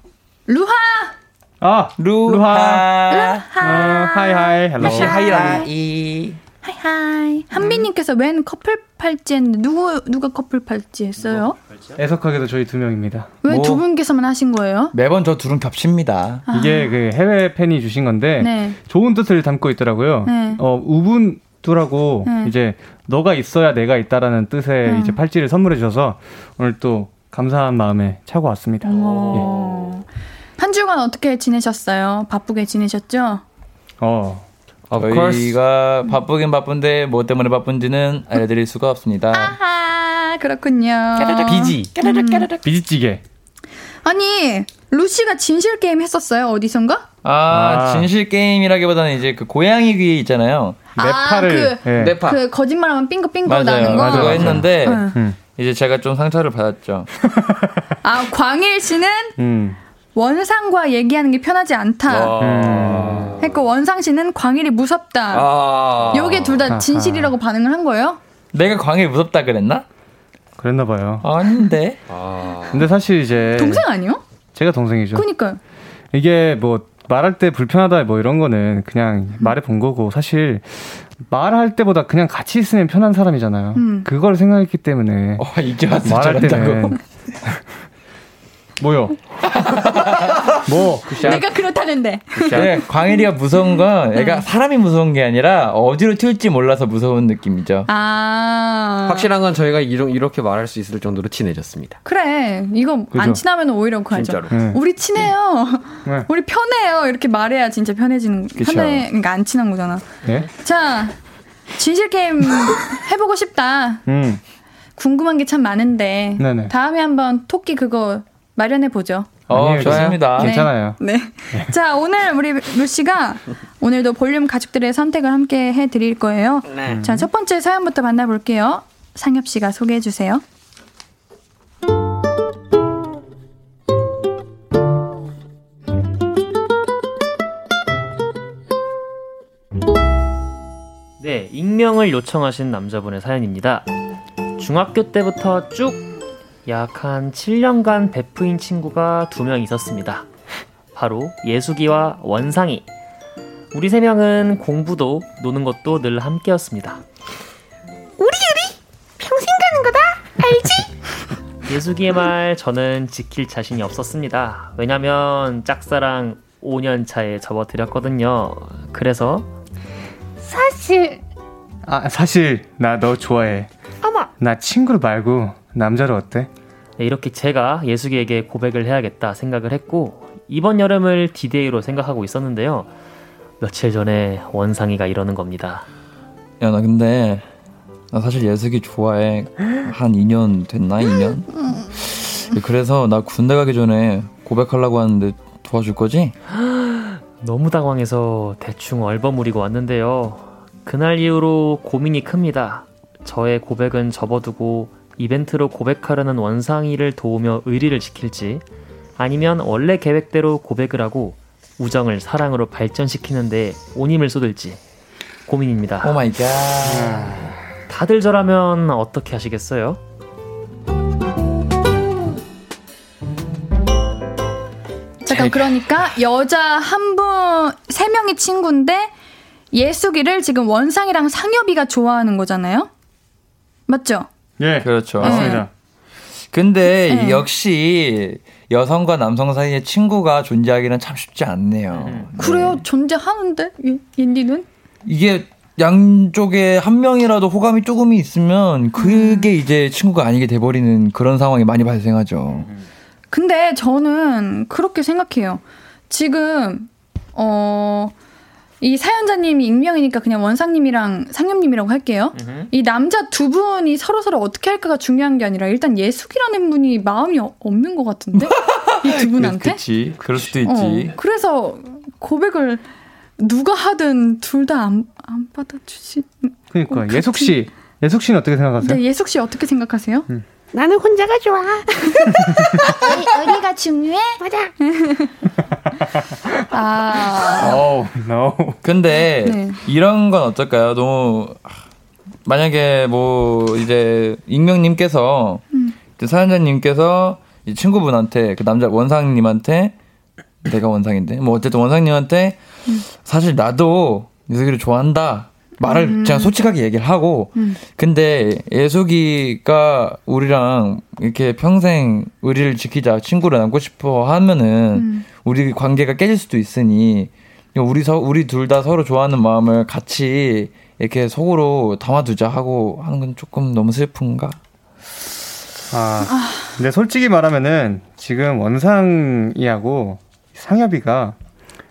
루하 아, 루하. 어, hi Hi. Hello. 루시 hi라는 이. Hi hi 한비님께서 웬 커플 팔찌 했는데 누구 누가 커플 팔찌 했어요? 애석하게도 저희 두 명입니다. 왜두 뭐. 분께서만 하신 거예요? 매번 저 둘은 겹칩니다. 이게 그 해외 팬이 주신 건데 네. 좋은 뜻을 담고 있더라고요. 네. 어, 우분투라고 네. 이제 너가 있어야 내가 있다라는 뜻의 음. 이제 팔찌를 선물해 주셔서 오늘 또 감사한 마음에 차고 왔습니다. 어. 한 주간 어떻게 지내셨어요? 바쁘게 지내셨죠? 어. Of course. 저희가 바쁘긴 바쁜데 뭐 때문에 바쁜지는 알려드릴 수가 없습니다. 아하 그렇군요. 비지. 비지찌개. 아니 루시가 진실 게임 했었어요 어디선가? 아, 아. 진실 게임이라기보다는 이제 그 고양이 귀 있잖아요. 내 아, 팔을 그- 예. 그 거짓말하면 맞아요. 나는 거. 맞아요, 그거. 했는데 응. 음. 이제 제가 좀 상처를 받았죠. 아 광일 씨는 음. 원상과 얘기하는 게 편하지 않다. 음. 그러니까 원상 씨는 광일이 무섭다. 아. 요게 둘 다 진실이라고 반응을 한 거예요? 내가 광희 무섭다 그랬나? 그랬나 봐요. 아닌데. 아. 근데 사실 이제 동생 아니요? 제가 동생이죠. 그니까요. 이게 뭐 말할 때 불편하다 뭐 이런 거는 그냥 말해 본 거고 사실 말할 때보다 그냥 같이 있으면 편한 사람이잖아요. 음. 그걸 생각했기 때문에 어, 이제 말할. 때는 뭐요? 뭐 내가 그렇다는데. 네, 광일이가 무서운 건 애가 사람이 무서운 게 아니라 어디로 튈지 몰라서 무서운 느낌이죠. 아. 확실한 건 저희가 이러, 이렇게 말할 수 있을 정도로 친해졌습니다. 그래. 이거 그죠? 안 친하면 오히려 그하죠. 진짜로. 네. 우리 친해요. 네. 우리 편해요. 이렇게 말해야 진짜 편해지는 그쵸. 편해. 그러니까 안 친한 거잖아. 예? 자, 진실 게임 해보고 싶다. 음. 궁금한 게 참 많은데 네네. 다음에 한번 토끼 그거 마련해 보죠. 어, 아니에요, 좋습니다. 네. 괜찮아요. 네. 자, 오늘 우리 루시가 오늘도 볼륨 가족들의 선택을 함께 해 드릴 거예요. 네. 자, 첫 번째 사연부터 만나 볼게요. 상엽 씨가 소개해 주세요. 네, 익명을 요청하신 남자분의 사연입니다. 중학교 때부터 쭉 약 한 7년간 베프인 친구가 두 명 있었습니다. 바로 예숙이와 원상이. 우리 세 명은 공부도 노는 것도 늘 함께였습니다. 예숙이의 말 저는 지킬 자신이 없었습니다. 왜냐면 짝사랑 5년 차에 접어들였거든요. 그래서 아 사실 나 너 좋아해. 어머. 나 친구를 말고 남자로 어때? 네, 이렇게 제가 예숙이에게 고백을 해야겠다 생각을 했고 이번 여름을 디데이로 생각하고 있었는데요. 며칠 전에 원상이가 이러는 겁니다. 야, 나 근데 나 사실 예석이 좋아해. 한 2년 됐나? 2년? 그래서 나 군대 가기 전에 고백하려고 하는데 도와줄 거지? 너무 당황해서 대충 얼버무리고 왔는데요. 그날 이후로 고민이 큽니다. 저의 고백은 접어두고 이벤트로 고백하려는 원상이를 도우며 의리를 지킬지 아니면 원래 계획대로 고백을 하고 우정을 사랑으로 발전시키는데 온 힘을 쏟을지 고민입니다. Oh my god. 다들 저라면 어떻게 하시겠어요? 잠깐 그러니까 여자 한 분 세 명이 친구인데 예숙이를 지금 원상이랑 상엽이가 좋아하는 거잖아요? 맞죠? 예. 그렇죠. 맞습니다. 근데 네. 역시 여성과 남성 사이에 친구가 존재하기는 참 쉽지 않네요. 네. 그래요? 존재하는데? 예- 옌디는? 이게 양쪽에 한 명이라도 호감이 조금이 있으면 그게 이제 친구가 아니게 돼버리는 그런 상황이 많이 발생하죠. 근데 저는 그렇게 생각해요. 지금 어. 이 사연자님이 익명이니까 그냥 원상님이랑 상엽님이라고 할게요. 이 남자 두 분이 서로 서로 어떻게 할까가 중요한 게 아니라 일단 예숙이라는 분이 마음이 어- 없는 것 같은데 이 두 분한테. 그렇지. 그럴 수도 있지. 어, 그래서 고백을 누가 하든 둘 다 안안 받아주지. 그러니까 어, 예숙 씨, 예숙 씨는 어떻게 생각하세요? 근데 예숙 씨 어떻게 생각하세요? 나는 혼자가 좋아. 어리, 어리가 중요해? 맞아. 아, Oh, no. 근데 네. 이런 건 어떨까요? 너무 만약에 뭐 이제 익명님께서 음. 사연자님께서 이 친구분한테 그 남자 원상님한테 내가 원상인데 뭐 어쨌든 원상님한테 음. 사실 나도 예숙이를 좋아한다 말을 음. 그냥 솔직하게 얘기를 하고 근데 예숙이가 우리랑 이렇게 평생 의리를 지키자 친구를 남고 싶어 하면은 음. 우리 관계가 깨질 수도 있으니 우리 서 우리 둘 다 서로 좋아하는 마음을 같이 이렇게 속으로 담아두자 하고 하는 건 조금 너무 슬픈가? 아, 근데 솔직히 말하면은 지금 원상이하고 상엽이가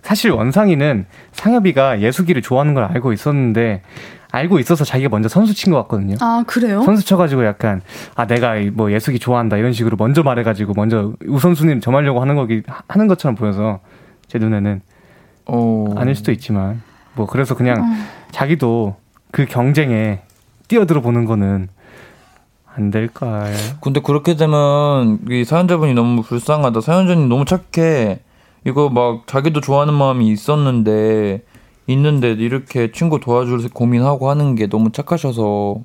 사실 원상이는 상엽이가 예숙이를 좋아하는 걸 알고 있었는데 알고 있어서 자기가 먼저 선수 친 것 같거든요. 아 그래요? 선수 쳐가지고 약간 아 내가 이뭐 예숙이 좋아한다 이런 식으로 먼저 말해가지고 먼저 우선순위를 점하려고 하는 거기 하는 것처럼 보여서 제 눈에는 어. 아닐 수도 있지만 뭐 그래서 그냥 어. 자기도 그 경쟁에 뛰어들어 보는 거는 안 될까요? 근데 그렇게 되면 이 사연자분이 너무 불쌍하다. 사연자님 너무 착해. 이거 막 자기도 좋아하는 마음이 있었는데 있는데 이렇게 친구 도와줄 고민하고 하는 게 너무 착하셔서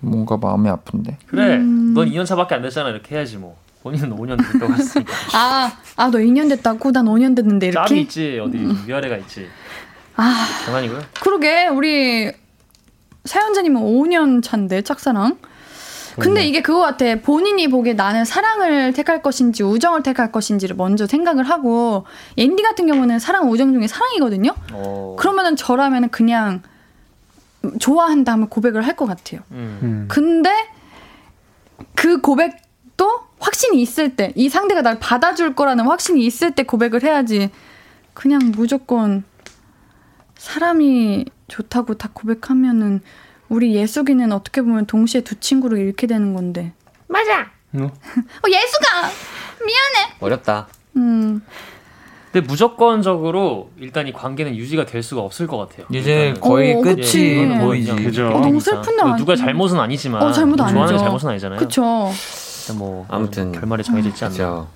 뭔가 마음이 아픈데. 그래, 음. 넌 2년 차밖에 안 됐잖아. 이렇게 해야지 뭐. 본인은 5년 됐다고 했으니까. 아, 아, 너 2년 됐다고? 난 5년 됐는데, 짬이 이렇게? 있지 어디 위아래가 있지. 아, 장난이고요. 그러게, 우리 사연자님은 5년 차인데, 짝사랑. 근데 이게 그거 같아. 본인이 보기에 나는 사랑을 택할 것인지 우정을 택할 것인지를 먼저 생각을 하고, 앤디 같은 경우는 사랑, 우정 중에 사랑이거든요? 어. 그러면은 저라면은 그냥 좋아한다 하면 고백을 할 것 같아요. 음. 음. 근데 그 고백도 확신이 있을 때, 이 상대가 날 받아줄 거라는 확신이 있을 때 고백을 해야지. 그냥 무조건 사람이 좋다고 다 고백하면은 우리 예숙이는 어떻게 보면 동시에 두 친구를 잃게 되는 건데. 맞아. 어? 어, 예숙아! 미안해! 어렵다. 음, 근데 무조건적으로 일단 이 관계는 유지가 될 수가 없을 것 같아요. 이제. 거의 어, 끝이 뭐 보이지. 그냥 그죠. 어, 너무. 슬픈데 뭐 누가. 잘못은 아니지만 어, 잘못 좋아하는 아니죠. 게 잘못은 아니잖아요. 일단 뭐 아무튼. 결말이 정해져 있지 않나.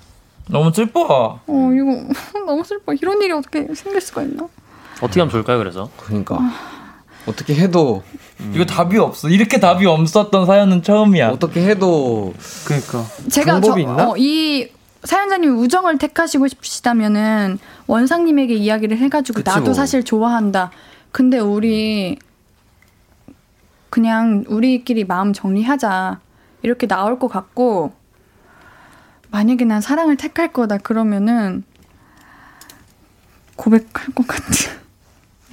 너무 슬퍼. 어, 이거 너무 슬퍼. 이런 일이 어떻게 생길 수가 있나? 어떻게 하면 좋을까요? 그래서 그러니까 어떻게 해도 이거 답이 없어. 이렇게 답이 없었던 사연은 처음이야. 어떻게 해도 그러니까 제가 방법이 저, 있나? 어, 이 사연자님 우정을 택하시고 싶으시다면은 원상님에게 이야기를 해가지고 그치 나도 뭐. 사실 좋아한다. 근데 우리 그냥 우리끼리 마음 정리하자 이렇게 나올 것 같고 만약에 난 사랑을 택할 거다 그러면은 고백할 것 같아.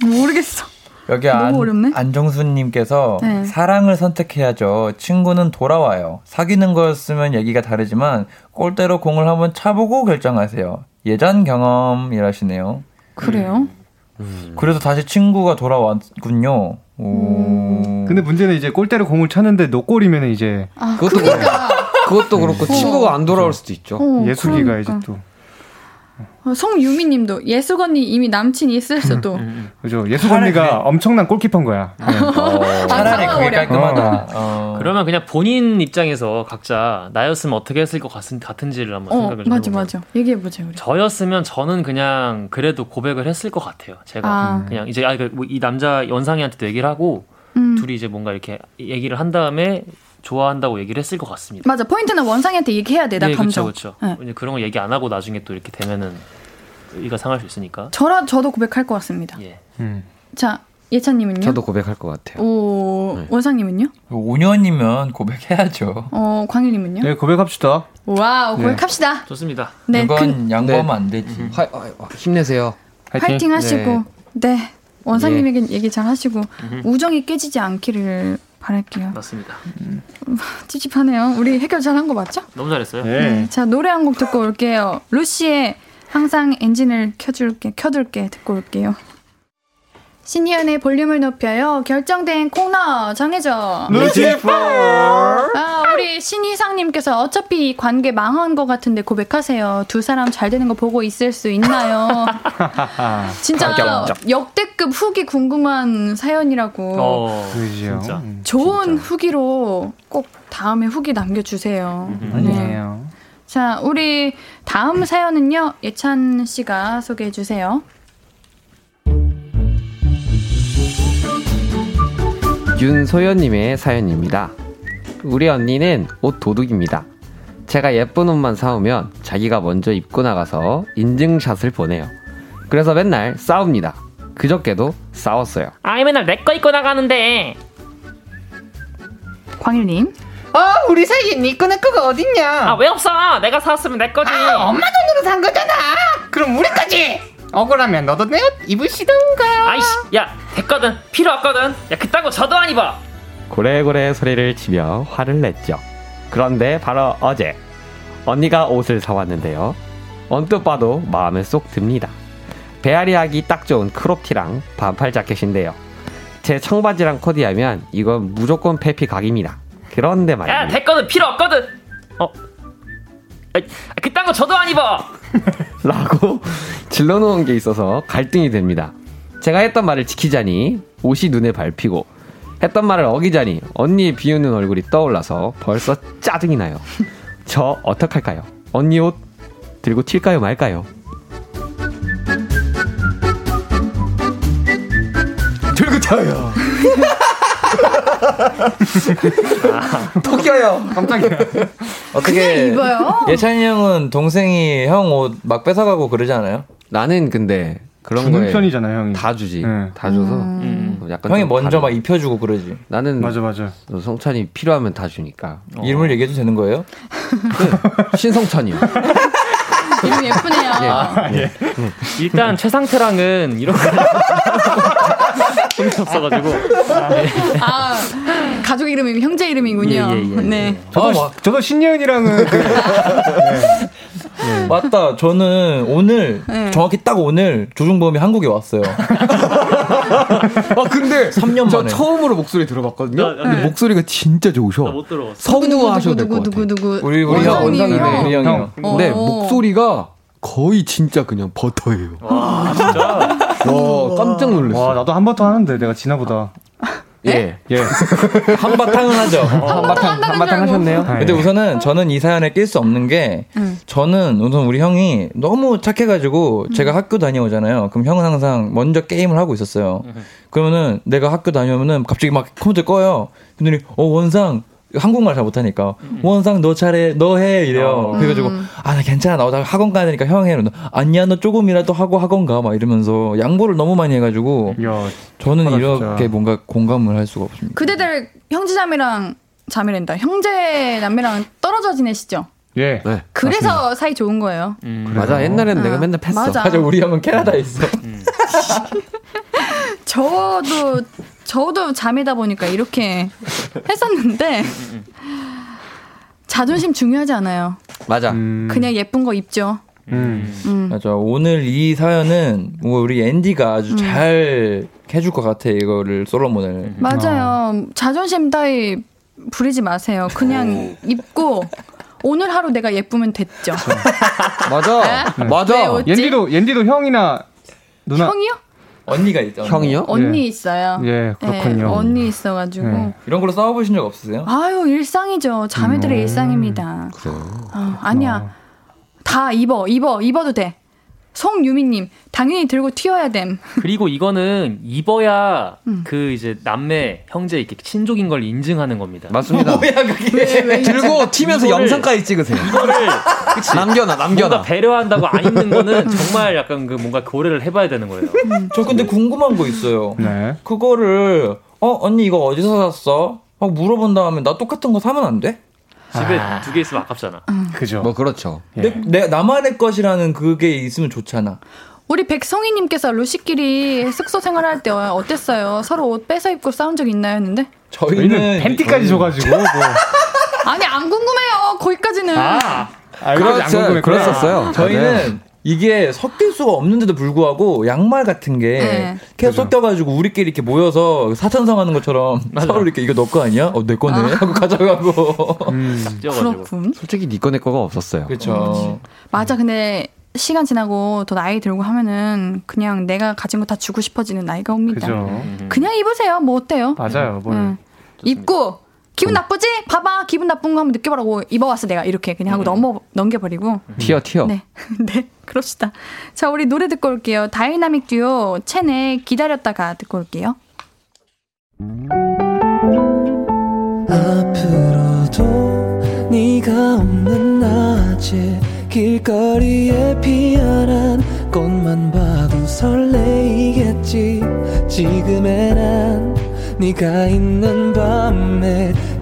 모르겠어. 여기 안, 어렵네. 안정수님께서 네. 사랑을 선택해야죠. 친구는 돌아와요. 사귀는 거였으면 얘기가 다르지만 골대로 공을 한번 차보고 결정하세요. 예전 경험이라시네요. 그래요? 그래서 다시 친구가 돌아왔군요. 오. 근데 문제는 이제 골대로 공을 차는데 노골이면 이제 아, 그것도 그러니까. 그것도 그렇고 친구가 안 돌아올 수도 있죠. 어, 예숙이가 그러니까. 이제 또 어, 송유미님도 예숙 언니 이미 남친이 있을 수도. 음, 그죠 예숙 언니가 그래. 엄청난 골키퍼인 거야. 네. 차라리 아, 그게. 깔끔하다. 어. 그러면 그냥 본인 입장에서 각자 나였으면 어떻게 했을 것 같, 같은지를 한번 어, 생각을 좀 맞아, 해보자. 맞아. 얘기해 보자 우리. 저였으면 저는 그냥 그래도 고백을 했을 것 같아요. 제가 아. 그냥 이제 아, 그뭐이 남자 연상이한테도 얘기를 하고 음. 둘이 이제 뭔가 이렇게 얘기를 한 다음에 좋아한다고 얘기를 했을 것 같습니다. 맞아. 포인트는 원상이한테 얘기해야 돼. 나 네, 감정. 그렇죠, 네. 그렇죠. 그런 거 얘기 안 하고 나중에 또 이렇게 되면은 의가 상할 수 있으니까. 저라 저도 고백할 것 같습니다. 예. 음. 자, 예찬님은요? 저도 고백할 것 같아요. 오, 네. 원상님은요? 5년이면 고백해야죠. 어, 광일님은요? 네, 고백합시다. 와우, 네. 고백합시다. 좋습니다. 네, 이건 그, 양보하면 네. 안 되지. 화, 화, 화, 힘내세요. 화이팅. 화이팅 하시고, 네. 원상님에게 얘기 잘 하시고, 우정이 깨지지 않기를 바랄게요. 맞습니다. 찝찝하네요. 우리 해결 잘한 거 맞죠? 너무 잘했어요. 네. 네. 자, 노래 한 곡 듣고 올게요. 루시의 항상 엔진을 켜줄게, 켜둘게 듣고 올게요. 신희연의 볼륨을 높여요. 결정된 코너 정해줘. 루시퍼. 아, 우리 신희상님께서 어차피 이 관계 망한 것 같은데 고백하세요. 두 사람 잘 되는 거 보고 있을 수 있나요? 진짜. 역대급 후기 궁금한 사연이라고. 어, 그죠. 진짜. 음, 좋은 후기로 꼭 다음에 후기 남겨주세요. 네. 아니에요. 자, 우리 다음 사연은요, 예찬 씨가 소개해 주세요. 윤소연님의 사연입니다. 우리 언니는 옷 도둑입니다. 제가 예쁜 옷만 사오면 자기가 먼저 입고 나가서 인증샷을 보내요. 그래서 맨날 싸웁니다. 그저께도 싸웠어요. 아이 맨날 내 거 입고 나가는데. 광일님. 아, 우리 사이에 니꺼 내 거가 어딨냐? 아 왜 없어? 내가 사왔으면 내 거지. 아, 엄마 돈으로 산 거잖아. 그럼 우리까지. 억울하면 너도 내 옷 입으시던가. 아이씨, 야 됐거든. 필요 없거든. 야 그딴 거 저도 안 입어. 고래고래 소리를 치며 화를 냈죠. 그런데 바로 어제 언니가 옷을 사왔는데요. 언뜻 봐도 마음에 쏙 듭니다. 배앓이 하기 딱 좋은 크롭티랑 반팔 자켓인데요. 제 청바지랑 코디하면 이건 무조건 페피 각입니다. 그런데 야 말입니다. 됐거든. 필요 없거든. 어. 아, 그딴 거 저도 안 입어. 라고 질러놓은 게 있어서 갈등이 됩니다. 제가 했던 말을 지키자니 옷이 눈에 밟히고 했던 말을 어기자니 언니의 비웃는 얼굴이 떠올라서 벌써 짜증이 나요. 저 어떡할까요? 언니 옷 들고 튈까요 말까요? 들고 튀어요. 토끼요. 깜짝이야. 어떻게 입어요? 예찬이 형은 동생이 형 옷 막 뺏어가고 그러지 않아요? 나는 근데 그런 주는 거에 편이잖아요, 형이. 다 주지. 네. 다 줘서 음. 약간 형이 좀 먼저 다른- 막 입혀주고 그러지. 나는 맞아, 맞아. 성찬이 필요하면 다 주니까 이름을 얘기해도 되는 거예요? 신성찬이요. 이름 예쁘네요. 예. 일단 최상태랑은 이런 거 없어가지고. 아, 가족 이름이 형제 이름이군요. 예, 예, 예. 네. 저도, 아, 와. 저도 신예은이랑은 그, 맞다. 저는 오늘 네. 정확히 딱 오늘 조중범이 한국에 왔어요. 아 근데 3년 저 만에. 처음으로 목소리 들어봤거든요. 나- 나- 근데 목소리가 진짜 좋으셔. 나못 들어봤어. 성우 하셔도 될 누구 것 누구 같아. 누구 우리 우리 형. 우리 형이요. 형. 근데 어. 목소리가 거의 진짜 그냥 버터예요. 와 진짜. 와 깜짝 놀랐어. 와, 나도 한번더 하는데, 내가 지나보다. 예. 예. 한바탕은 하죠. 한바탕 한다는 한바탕 줄 알고. 하셨네요. 아, 근데 예. 우선은 저는 이 사연에 낄 수 없는 게 응. 저는 우선 우리 형이 너무 착해가지고 제가 학교 다녀오잖아요. 그럼 형은 항상 먼저 게임을 하고 있었어요. 그러면은 내가 학교 다녀오면은 갑자기 막 컴퓨터 꺼요. 근데 어 원상 한국말 잘 못하니까 원상 너 잘해 너해 이래요. 그래가지고 아나 괜찮아 나 학원 가야 되니까 형 해. 이러면 아니야 너 조금이라도 하고 학원 가 막 이러면서 양보를 너무 많이 해가지고 야, 저는 아, 이렇게 진짜. 뭔가 공감을 할 수가 없습니다. 그대들 형제자매랑 자매랜다. 형제 남매랑 떨어져 지내시죠? 예. 네. 그래서 사이 좋은 거예요. 맞아. 옛날에는 아, 내가 맨날 팼어. 맞아. 사실 우리 형은 캐나다에 있어. 저도 저도 자매다 보니까 이렇게 했었는데 자존심 중요하지 않아요. 맞아. 음, 그냥 예쁜 거 입죠. 음. 음. 맞아. 오늘 이 사연은 뭐 우리 앤디가 아주 잘 해줄 것 같아 이거를 솔로몬을. 맞아요. 자존심 따위 부리지 마세요. 그냥 입고 오늘 하루 내가 예쁘면 됐죠. 맞아. 왜 맞아. 옌디도, 옌디도 형이나 누나. 형이요? 언니가 있죠. 형이요? 언니 있어요. 예, 그렇군요. 네, 언니 있어가지고. 네. 이런 걸로 싸워보신 적 없으세요? 아유 일상이죠. 자매들의 음. 일상입니다. 그래. 어, 아니야. 다 입어, 입어, 입어도 돼. 송유미님, 당연히 들고 튀어야 됨. 그리고 이거는 입어야 음. 그 이제 남매 형제 이렇게 친족인 걸 인증하는 겁니다. 맞습니다. 뭐야 그게? 왜, 왜 들고 튀면서 이거를- 영상까지 찍으세요. 이거를 남겨놔, 남겨놔. 뭔가 배려한다고 안 입는 거는 정말 약간 그 뭔가 고려를 해봐야 되는 거예요. 저 근데 궁금한 거 있어요. 네. 그거를 어 언니 이거 어디서 샀어? 막 물어본 다음에 나 똑같은 거 사면 안 돼? 집에 두개 있으면 아깝잖아. 그죠. 뭐 그렇죠. 예. 내, 내 나만의 것이라는 그게 있으면 좋잖아. 우리 백성희님께서 루시끼리 숙소 생활할 때 어땠어요? 서로 옷 뺏어 입고 싸운 적 있나요? 했는데 저희는, 저희는 팬티까지 줘가지고 뭐. 아니 안 궁금해요. 거기까지는. 아, 아 그렇죠. 그랬었어요. 저희는 이게 섞일 수가 없는데도 불구하고 양말 같은 게 네. 계속 섞여가지고 우리끼리 이렇게 모여서 사천성 하는 것처럼 서로 이렇게 이거 너 거 아니야? 어 내 거네 하고 가져가고 음. 그렇군. 솔직히 니꺼 내 거가 없었어요. 그렇죠. 맞아. 근데 시간 지나고 더 나이 들고 하면은 그냥 내가 가진 거 다 주고 싶어지는 나이가 옵니다. 그죠. 음. 그냥 입으세요. 뭐 어때요? 맞아요. 뭘. 응. 입고 기분 나쁘지? 봐봐. 기분 나쁜 거 한번 느껴보라고 입어왔어 내가 이렇게 그냥 하고 넘어 넘겨버리고. 튀어 튀어. 네, 네, 그럽시다. 자, 우리 노래 듣고 올게요. 다이나믹 듀오 첸의 기다렸다가 듣고 올게요. 앞으로도 네가 없는 낮에 길거리에 피어난 꽃만 봐도 설레이겠지 지금의 난 네가 있는 밤에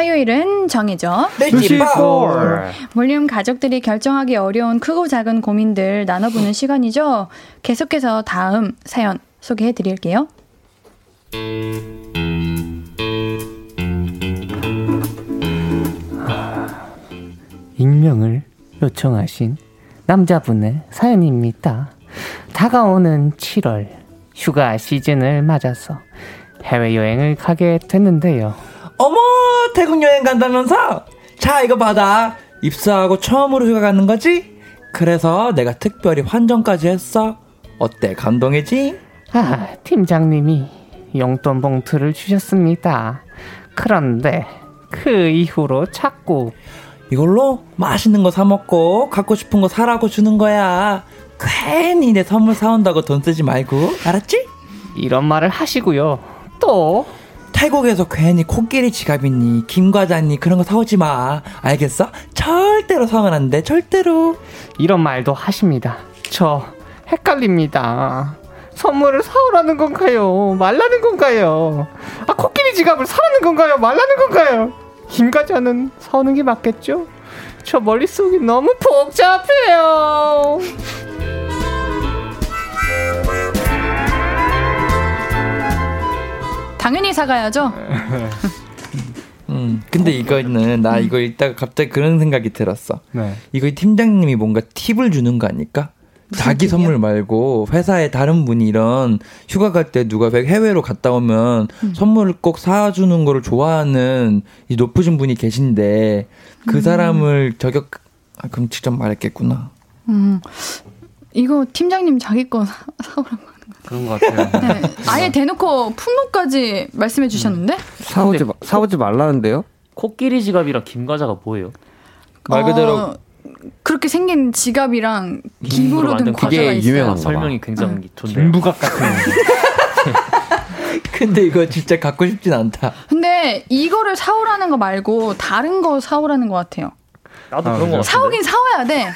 화요일은 정해져. 볼륨 가족들이 결정하기 어려운 크고 작은 고민들 나눠보는 시간이죠. 계속해서 다음 사연 소개해 드릴게요. 익명을 요청하신 남자분의 사연입니다. 다가오는 7월 휴가 시즌을 맞아서 해외여행을 가게 됐는데요. 어머 태국 여행 간다면서? 자 이거 받아 입사하고 처음으로 휴가 가는 거지? 그래서 내가 특별히 환전까지 했어 어때 감동이지? 아, 팀장님이 용돈 봉투를 주셨습니다. 그런데 그 이후로 자꾸 이걸로 맛있는 거 사 먹고 갖고 싶은 거 사라고 주는 거야 괜히 내 선물 사온다고 돈 쓰지 말고 알았지? 이런 말을 하시고요. 또 태국에서 괜히 코끼리 지갑이니 김 과자니 그런 거 사오지 마 알겠어? 절대로 사면 안 돼 절대로 이런 말도 하십니다. 저 헷갈립니다. 선물을 사오라는 건가요? 말라는 건가요? 아, 코끼리 지갑을 사라는 건가요? 말라는 건가요? 김과자는 사오는 게 맞겠죠? 저 머릿속이 너무 복잡해요. 당연히 사가야죠. 음 근데 이거는 나 이거 읽다가 갑자기 그런 생각이 들었어 네. 이거 팀장님이 뭔가 팁을 주는 거 아닐까? 자기 팁이요? 선물 말고 회사에 다른 분이 이런 휴가 갈 때 누가 해외로 갔다 오면 음. 선물을 꼭 사주는 거를 좋아하는 이 높으신 분이 계신데 그 음. 사람을 저격 아, 그럼 직접 말했겠구나. 음, 이거 팀장님 자기 거 사- 사오라고. 그런 것 같아요. 네, 아예 대놓고 품목까지 말씀해 주셨는데? 사오지 마- 사오지 말라는데요? 코끼리 지갑이랑 김 과자가 뭐예요? 말 그대로 어, 그렇게 생긴 지갑이랑 김으로 만든 과자가 있어요. 유명한 거. 설명이 굉장히 좋네요. 김부각 같은. 근데 이거 진짜 갖고 싶진 않다. 근데 이거를 사오라는 거 말고 다른 거 사오라는 것 같아요. 나도 아, 그런 거. 사오긴 사와야 돼.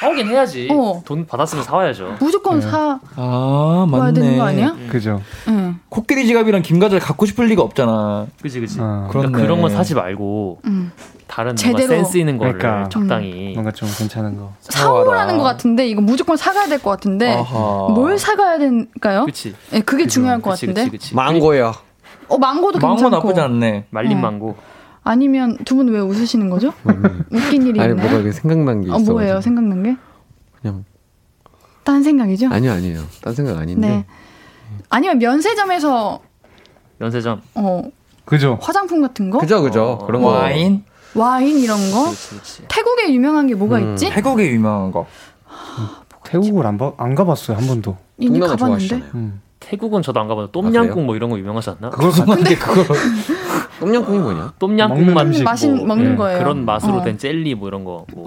사오긴 해야지. 어. 돈 받았으면 사와야죠. 무조건 사아 와야 맞네. 되는 거 아니야? 그죠. 응. 코끼리 지갑이랑 김과자를 갖고 싶을 리가 없잖아. 그지 그지. 어, 그러니까. 그런 건 사지 말고 응. 다른 뭔가 제대로. 센스 있는 거를 그러니까. 적당히. 뭔가 좀 괜찮은 거. 사오라는. 것 같은데 이거 무조건 사가야 될 것 같은데 아하. 뭘 사가야 될까요? 그치. 네, 그게 중요할 것 그치, 같은데. 그치, 그치. 망고요. 어 망고도 망고 괜찮고. 나쁘지 않네. 말린 음. 망고. 아니면 두 분 왜 웃으시는 거죠? 웃긴 일이 아니 있나요? 뭐가 생각난 게 어, 있어. 뭐예요? 생각난 게? 그냥 딴 생각이죠? 아니요 아니에요. 딴 생각 아닌데. 네. 아니면 면세점에서 면세점. 어, 그죠. 화장품 같은 거? 그죠 그죠. 어, 그런 거. 와인 와인 이런 거? 그렇지 그렇지. 태국에 유명한 게 뭐가 음. 있지? 태국에 유명한 거. 태국을 안, 봐, 안 가봤어요 한 번도. 이미 가봤는데. 음. 태국은 저도 안 가봐도 똠양꿍 뭐 이런 거 유명하지 않나? 그걸 근데 그걸 똠양꿍이 뭐냐? 똠양꿍 맛. 맛인 뭐, 먹는 예, 거예요. 그런 맛으로 어. 된 젤리 뭐 이런 거. 뭐.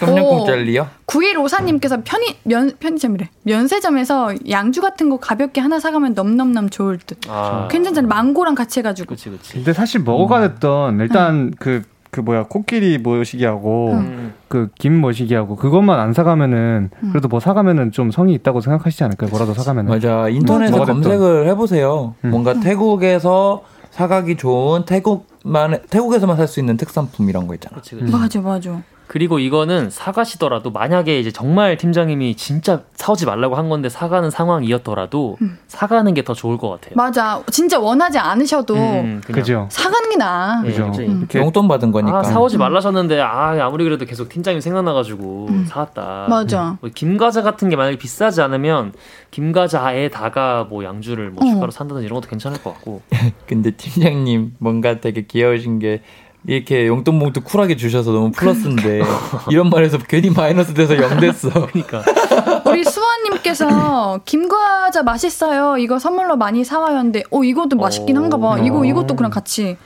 똠양꿍 오. 젤리요? 9154님께서 편의, 면, 편의점이래. 면세점에서 양주 같은 거 가볍게 하나 사가면 넘넘넘 좋을 듯. 아, 괜찮잖아. 망고랑 같이 해가지고. 그치 그치. 근데 사실 뭐가 됐던 일단 그그 뭐야 코끼리 모시기하고 음. 그김 모시기하고 그것만 안 사가면은 그래도 뭐 사가면은 좀 성이 있다고 생각하시지 않을까요? 뭐라도 사가면은 맞아. 인터넷에. 검색을 해보세요. 음. 뭔가 태국에서 사가기 좋은 태국만 태국에서만 살 수 있는 특산품 이런 거 있잖아. 그치 그치. 맞아, 맞아. 그리고 이거는 사가시더라도 만약에 이제 정말 팀장님이 진짜 사오지 말라고 한 건데 사가는 상황이었더라도 사가는 게 더 좋을 것 같아요. 맞아. 진짜 원하지 않으셔도 음, 그냥. 그죠? 사가는 게 나아. 예, 그죠? 갑자기 이렇게 용돈 받은 거니까. 아 사오지 말라셨는데 아 아무리 그래도 계속 팀장님 생각나가지고 사왔다. 맞아. 뭐 김과자 같은 게 만약에 비싸지 않으면 김과자에다가 뭐 양주를 뭐 어. 추가로 산다든지 이런 것도 괜찮을 것 같고. 근데 팀장님 뭔가 되게 귀여우신 게 이렇게 용돈 봉투 쿨하게 주셔서 너무 플러스인데 이런 말에서 괜히 마이너스 돼서 영 됐어. 그러니까 우리 수아님께서 김과자 맛있어요. 이거 선물로 많이 사와요는데, 어 이것도 맛있긴 한가 봐. 이거 이것도 그냥 같이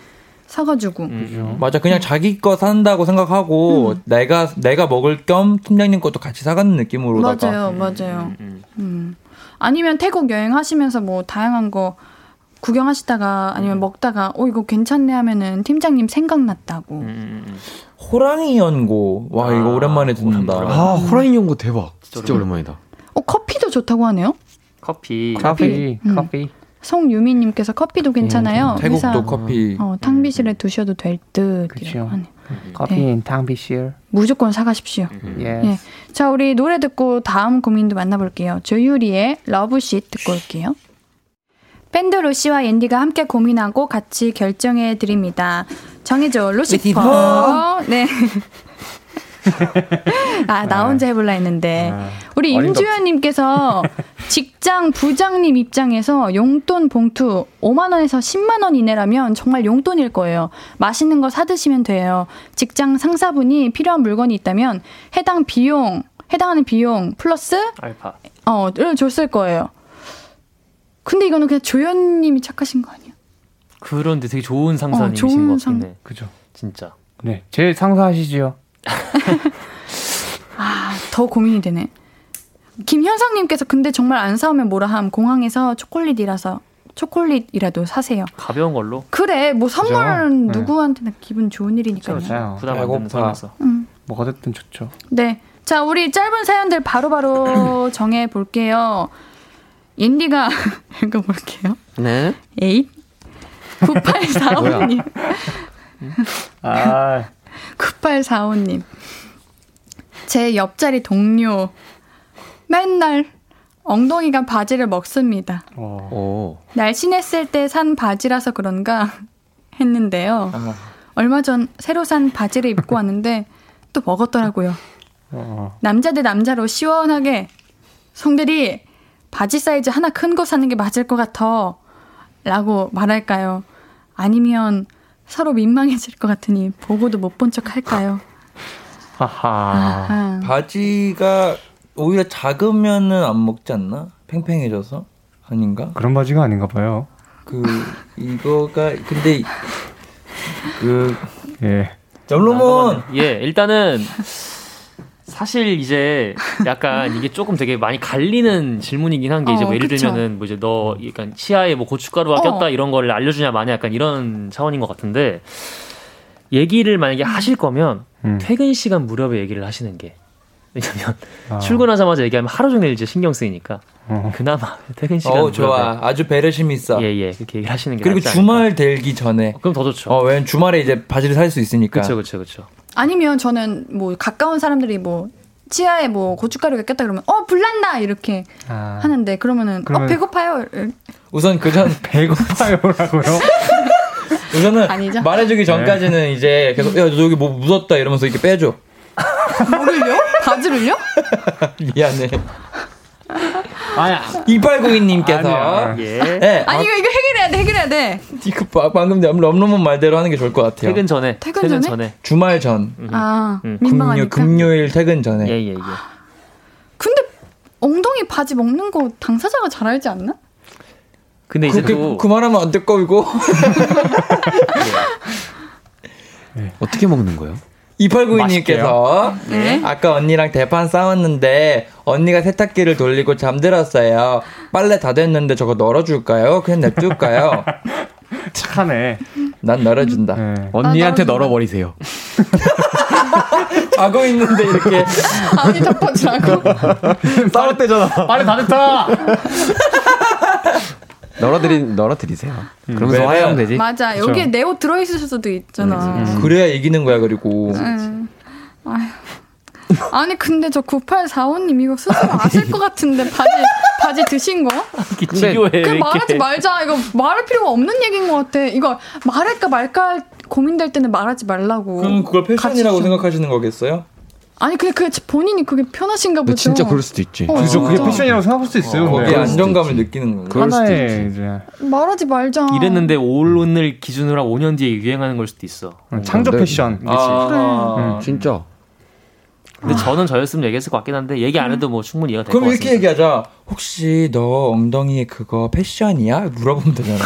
사가지고. 음. 맞아, 그냥 자기 거 산다고 생각하고 내가 내가 먹을 겸 팀장님 것도 같이 사가는 느낌으로다가 맞아요, 맞아요. 음. 음. 아니면 태국 여행 하시면서 뭐 다양한 거 구경하시다가 아니면 먹다가 어 이거 괜찮네 하면은 팀장님 생각났다고. 음, 음, 음. 호랑이 연고 와 이거 아, 오랜만에 듣는다. 오랜만에. 아, 호랑이 연고 대박. 진짜 진짜 오랜만이다. 어 커피도 좋다고 하네요. 커피. 커피 음. 커피 송유미님께서 커피도 괜찮아요. 태국도 회사 커피 어, 탕비실에 두셔도 될 듯이라고 그쵸. 하네. 커피 탕비실 무조건 사가십시오. 예. 예. 자, 우리 노래 듣고 다음 고민도 만나볼게요. 조유리의 러브쉿 듣고 올게요. 밴드 루시와 앤디가 함께 고민하고 같이 결정해 드립니다. 정해줘, 루시퍼. 네. 아, 나 혼자 해볼라 했는데. 우리 어림도 임주현님께서 직장 부장님 입장에서 용돈 봉투 5만원에서 10만원 이내라면 정말 용돈일 거예요. 맛있는 거 사드시면 돼요. 직장 상사분이 필요한 물건이 있다면 해당 비용, 해당하는 비용 플러스, 알파. 어, 를 줬을 거예요. 근데 이거는 그냥 조연님이 착하신 거 아니야? 그런데 되게 좋은 상사님이신 좋은 것 같긴 상- 해. 그죠 진짜. 네 제일 상사하시지요 아, 더 고민이 되네. 김현성님께서 근데 정말 안 사오면 뭐라 함. 공항에서 초콜릿이라서 초콜릿이라도 사세요. 가벼운 걸로. 그래, 뭐 선물은 네. 누구한테나 기분 좋은 일이니까요. 맞아요 부담 안 되는. 선에서. 음. 뭐가 됐든 좋죠 네. 자, 우리 짧은 사연들 바로바로 정해 볼게요. 옌디가 읽어볼게요. 네. 에잇. 9845님. 아 9845님. 제 옆자리 동료. 맨날 엉덩이가 바지를 먹습니다. 어. 오. 날씬했을 때 산 바지라서 그런가 했는데요. 아, 얼마 전 새로 산 바지를 입고 왔는데 또 먹었더라고요. 어. 남자 대 남자로 시원하게 성들이 바지 사이즈 하나 큰 거 사는 게 맞을 것 같아. 라고 말할까요? 아니면 서로 민망해질 것 같으니 보고도 못 본 척 할까요? 하하 아, 바지가 오히려 작으면은 안 먹지 않나? 팽팽해져서 아닌가? 그런 바지가 아닌가 봐요 그 이거가 근데 그 예 점로몬 예, 일단은 사실 이제 약간 이게 조금 되게 많이 갈리는 질문이긴 한게 이제 어, 뭐 예를 그쵸. 들면은 뭐 이제 너 약간 치아에 뭐 고춧가루가 어. 꼈다 이런 걸 알려주냐 마냐 약간 이런 차원인 것 같은데 얘기를 만약에 하실 거면 음. 퇴근 시간 무렵에 얘기를 하시는 게 왜냐면 아. 출근하자마자 얘기하면 하루 종일 이제 신경 쓰이니까 어. 그나마 퇴근 시간 어 무렵에 좋아 아주 배려심 있어 예예 그렇게 얘기를 하시는 게 그리고 낫지 주말 되기 전에 않을까. 그럼 더 좋죠. 어 왜냐면 주말에 이제 바지를 살 수 있으니까 그렇죠 그렇죠 그렇죠. 아니면 저는 뭐 가까운 사람들이 뭐 치아에 뭐 고춧가루가 꼈다 그러면 어 불난다 이렇게 아. 하는데 그러면은 그러면- 어 배고파요 우선 그전 배고파요라고요 우선은 아니죠? 말해주기 전까지는 이제 계속 야너 여기 뭐 묻었다 이러면서 이렇게 빼줘 뭐를요? 바지를요? 미안해 아야 2892님께서 아니야. 예. 네, 아니 이거 이거 해결해야 돼 해결해야 돼. 이거 바- 방금 럼럼은 말대로 하는 게 좋을 것 같아요 퇴근 전에 퇴근 전에? 주말 전 아 음. 금요, 민망하니까. 금요 일 퇴근 전에 예예 예. 근데 엉덩이 바지 먹는 거 당사자가 잘 알지 않나? 근데 이제 또 그만하면 안 될 거 이거. 어떻게 먹는 거예요? 2892님께서 네. 아까 언니랑 대판 싸웠는데 언니가 세탁기를 돌리고 잠들었어요. 빨래 다 됐는데 저거 널어줄까요? 그냥 냅둘까요? 착하네. 난 널어준다. 네. 언니한테 아, 널어준다. 널어버리세요. 자고 있는데 이렇게 아니 덮어주라고. 싸웠대잖아. 빨리 다 됐다. 널어드리, 널어드리세요. 그러면서 왜냐면- 화해하면 되지. 맞아. 여기에 내 옷 들어있을 수도 있잖아. 그래야 이기는 거야 그리고 응. 아휴. 아니 근데 저 9845님 이거 스스로 아실 것 같은데 바지 바지 드신 거? 왜 그냥 말하지. 말자. 이거 말할 필요가 없는 얘기인 것 같아. 이거 말할까 말까 고민될 때는 말하지 말라고. 그럼 그걸 패션이라고 생각하시는 거겠어요? 아니 그게 그 본인이 그게 편하신가 보죠. 진짜 그럴 수도 있지. 어, 그죠. 그게. 패션이라고 생각할 수 있어요. 거기에 근데. 안정감을 느끼는 건가? 그럴 수도 있지. 이제 말하지 말자. 이랬는데 오늘 기준으로 한 5년 뒤에 유행하는 걸 수도 있어. 창조 네. 패션. 아, 진짜. 근데 저는 저였으면 얘기했을 것 같긴 한데 얘기 안 해도 뭐 충분히 이해가 될 것 그럼 같습니다. 이렇게 얘기하자. 혹시 너 엉덩이에 그거 패션이야? 물어보면 되잖아.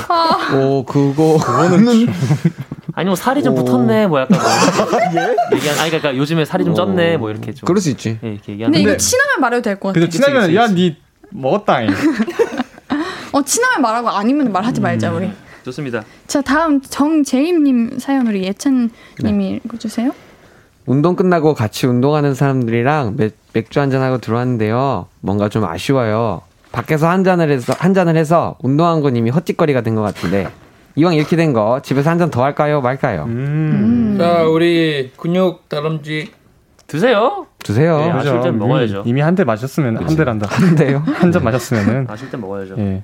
오, 그거. 그거는. 아니 뭐 살이 좀 붙었네 뭐 약간 뭐 얘기한 아니 그러니까 요즘에 살이 좀 쪘네 뭐 이렇게 좀 그럴 수 있지. 예, 이렇게 얘기하는 근데 이거 근데- 친하면 말해도 될 것 같아. 그죠. 지나면 그치, 야 그치. 니 먹었다잉. 어 친하면 말하고 아니면 말하지 말자 우리. 좋습니다. 자 다음 정재임님 사연 우리 예찬님이 네. 읽어주세요. 운동 끝나고 같이 운동하는 사람들이랑 맥, 맥주 한 잔하고 들어왔는데요. 뭔가 좀 아쉬워요. 밖에서 한 잔을 해서, 한 잔을 해서 운동한 건 이미 헛짓거리가 된 것 같은데. 이왕 이렇게 된 거 집에서 한 잔 더 할까요? 말까요? 음. 자, 우리 근육 다람쥐 드세요. 드세요. 네, 아실 땐 먹어야죠. 이미 한 대 마셨으면 한 대란다. 한 대요. 한 잔 마셨으면은 아실 땐 먹어야죠. 예.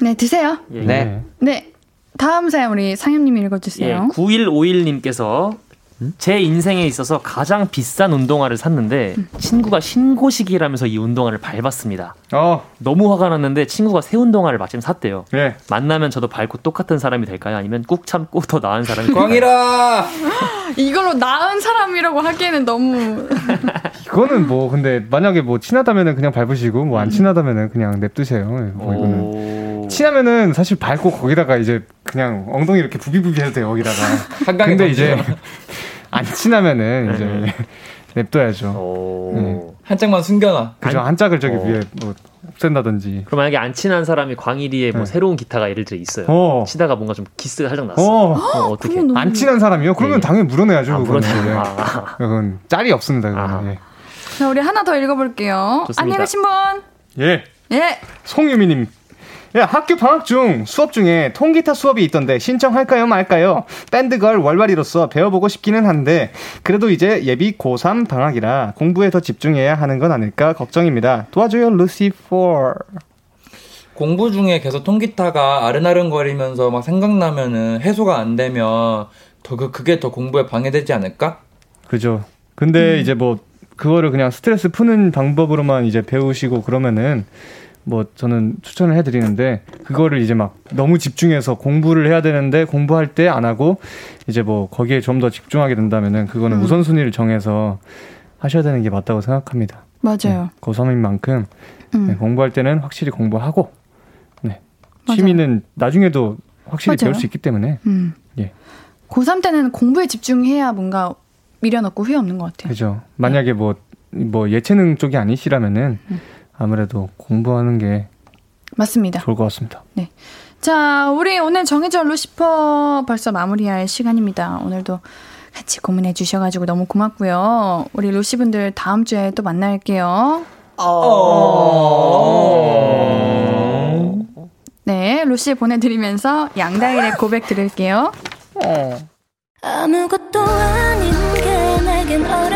네 드세요. 예. 네. 네 다음 사연 우리 상현님이 예, 읽어주세요. 9151님께서 제 인생에 있어서 가장 비싼 운동화를 샀는데 친구가 신고식이라면서 이 운동화를 밟았습니다. 어, 너무 화가 났는데 친구가 새 운동화를 마침 샀대요. 예. 만나면 저도 밟고 똑같은 사람이 될까요? 아니면 꾹 참고 더 나은 사람이 될까요? 광이라 이걸로 나은 사람이라고 하기에는 너무 이거는 뭐 근데 만약에 뭐 친하다면은 그냥 밟으시고 뭐 안 친하다면은 그냥 냅두세요. 예, 뭐 이거는 오... 친하면은 사실 밟고 거기다가 이제 그냥 엉덩이 이렇게 부비부비 해도 돼요 거기다가. 한강에 근데. 이제 안 친하면은 이제 네. 냅둬야죠. 오... 네. 한 짝만 숨겨놔. 그죠 한 짝을 저기 어. 위에 뭐 없앤다든지. 그럼 만약에 안 친한 사람이 광일이의 뭐 네. 새로운 기타가 예를 들어 있어요. 어. 치다가 뭔가 좀 기스가 살짝 났어. 어. 어, 어떻게? 그건 너무 안 친한 사람이요? 그러면 예. 당연히 물어내야죠. 아. 물어내. 예. 아, 그건 짤이 없습니다. 그거는. 아. 예. 자 우리 하나 더 읽어볼게요. 좋습니다. 안녕 계신 분. 예. 예. 송유미님. 야, 학교 방학 중 수업 중에 통기타 수업이 있던데 신청할까요 말까요? 밴드걸 월말이로서 배워보고 싶기는 한데 그래도 이제 예비 고3 방학이라 공부에 더 집중해야 하는 건 아닐까 걱정입니다. 도와줘요 루시포. 공부 중에 계속 통기타가 아른아른거리면서 막 생각나면은 해소가 안 되면 더 그, 그게 더 공부에 방해되지 않을까? 그죠. 근데 이제 뭐 그거를 그냥 스트레스 푸는 방법으로만 이제 배우시고 그러면은 뭐 저는 추천을 해드리는데 그거를 이제 막 너무 집중해서 공부를 해야 되는데 공부할 때 안 하고 이제 뭐 거기에 좀 더 집중하게 된다면은 그거는 음. 우선순위를 정해서 하셔야 되는 게 맞다고 생각합니다. 맞아요. 고3인 만큼 음. 네, 공부할 때는 확실히 공부하고 네. 맞아요. 취미는 나중에도 확실히 맞아요. 배울 수 있기 때문에 음. 예. 고3 때는 공부에 집중해야 뭔가 미련 없고 후회 없는 것 같아요. 그죠. 만약에 뭐, 뭐 예체능 쪽이 아니시라면은 음. 아무래도 공부하는 게 맞습니다. 좋을 것 같습니다. 자, 우리 오늘 정해져 루시퍼 벌써 마무리할 시간입니다. 오늘도 같이 고민해 주셔가지고 너무 고맙고요. 우리 루시 분들 다음 주에 또 만날게요. 네, 루시 보내드리면서 양다일의 고백 들을게요. 아무것도 아닌 게 내겐 어려워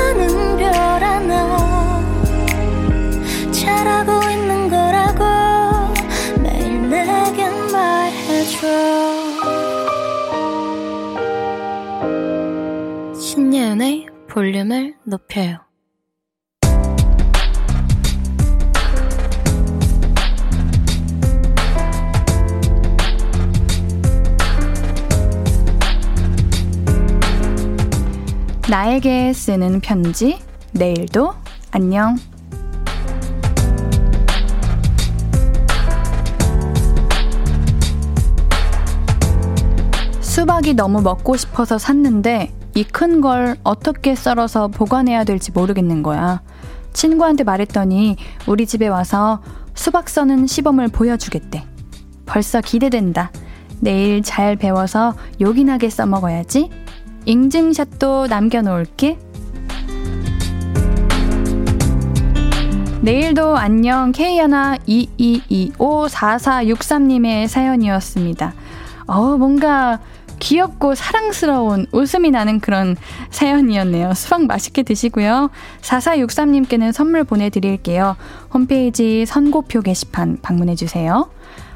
볼륨을 높여요. 나에게 쓰는 편지, 내일도 안녕. 수박이 너무 먹고 싶어서 샀는데 이 큰 걸 어떻게 썰어서 보관해야 될지 모르겠는 거야. 친구한테 말했더니 우리 집에 와서 수박 써는 시범을 보여주겠대. 벌써 기대된다. 내일 잘 배워서 요긴하게 써먹어야지. 인증샷도 남겨놓을게. 내일도 안녕 K하나 22254463님의 사연이었습니다. 어, 뭔가 귀엽고 사랑스러운 웃음이 나는 그런 사연이었네요. 수박 맛있게 드시고요. 4463님께는 선물 보내드릴게요. 홈페이지 선고표 게시판 방문해주세요.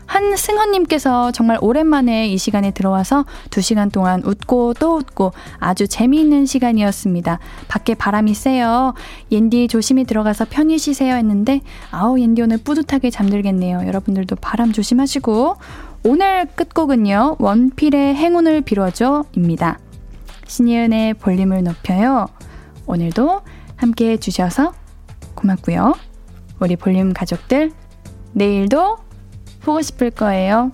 한승헌님께서 정말 오랜만에 이 시간에 들어와서 두 시간 동안 웃고 또 웃고 아주 재미있는 시간이었습니다. 밖에 바람이 세요. 옌디 조심히 들어가서 편히 쉬세요 했는데 아우 옌디 오늘 뿌듯하게 잠들겠네요. 여러분들도 바람 조심하시고 오늘 끝곡은요. 원필의 행운을 빌어줘입니다. 신예은의 볼륨을 높여요. 오늘도 함께 해주셔서 고맙고요. 우리 볼륨 가족들 내일도 보고 싶을 거예요.